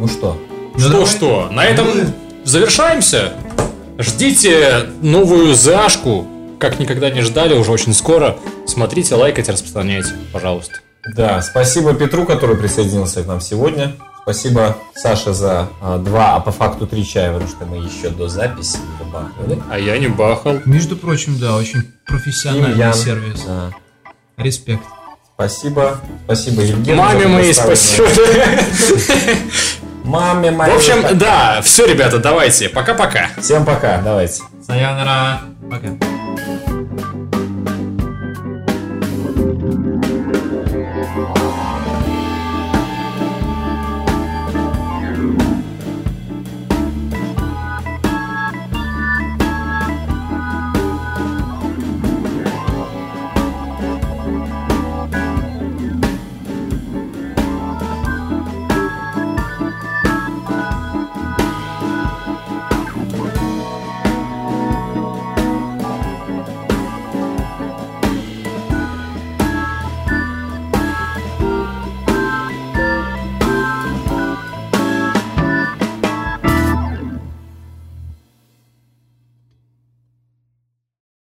Ну что? Что-что, на этом завершаемся. Ждите новую зашку, как никогда не ждали, уже очень скоро. Смотрите, лайкайте, распространяйте, пожалуйста. Да, спасибо Петру, который присоединился к нам сегодня. Спасибо Саше за а, два, а по факту три чая, потому что мы еще до записи добавили. А я не бахал. Между прочим, да, очень профессиональный Ян. сервис. Да. Респект. Спасибо. Спасибо, Евгений. Маме моей спасибо. Маме моей. В общем, да, все, ребята, давайте, пока-пока. Всем пока, давайте. Sayonara. Okay.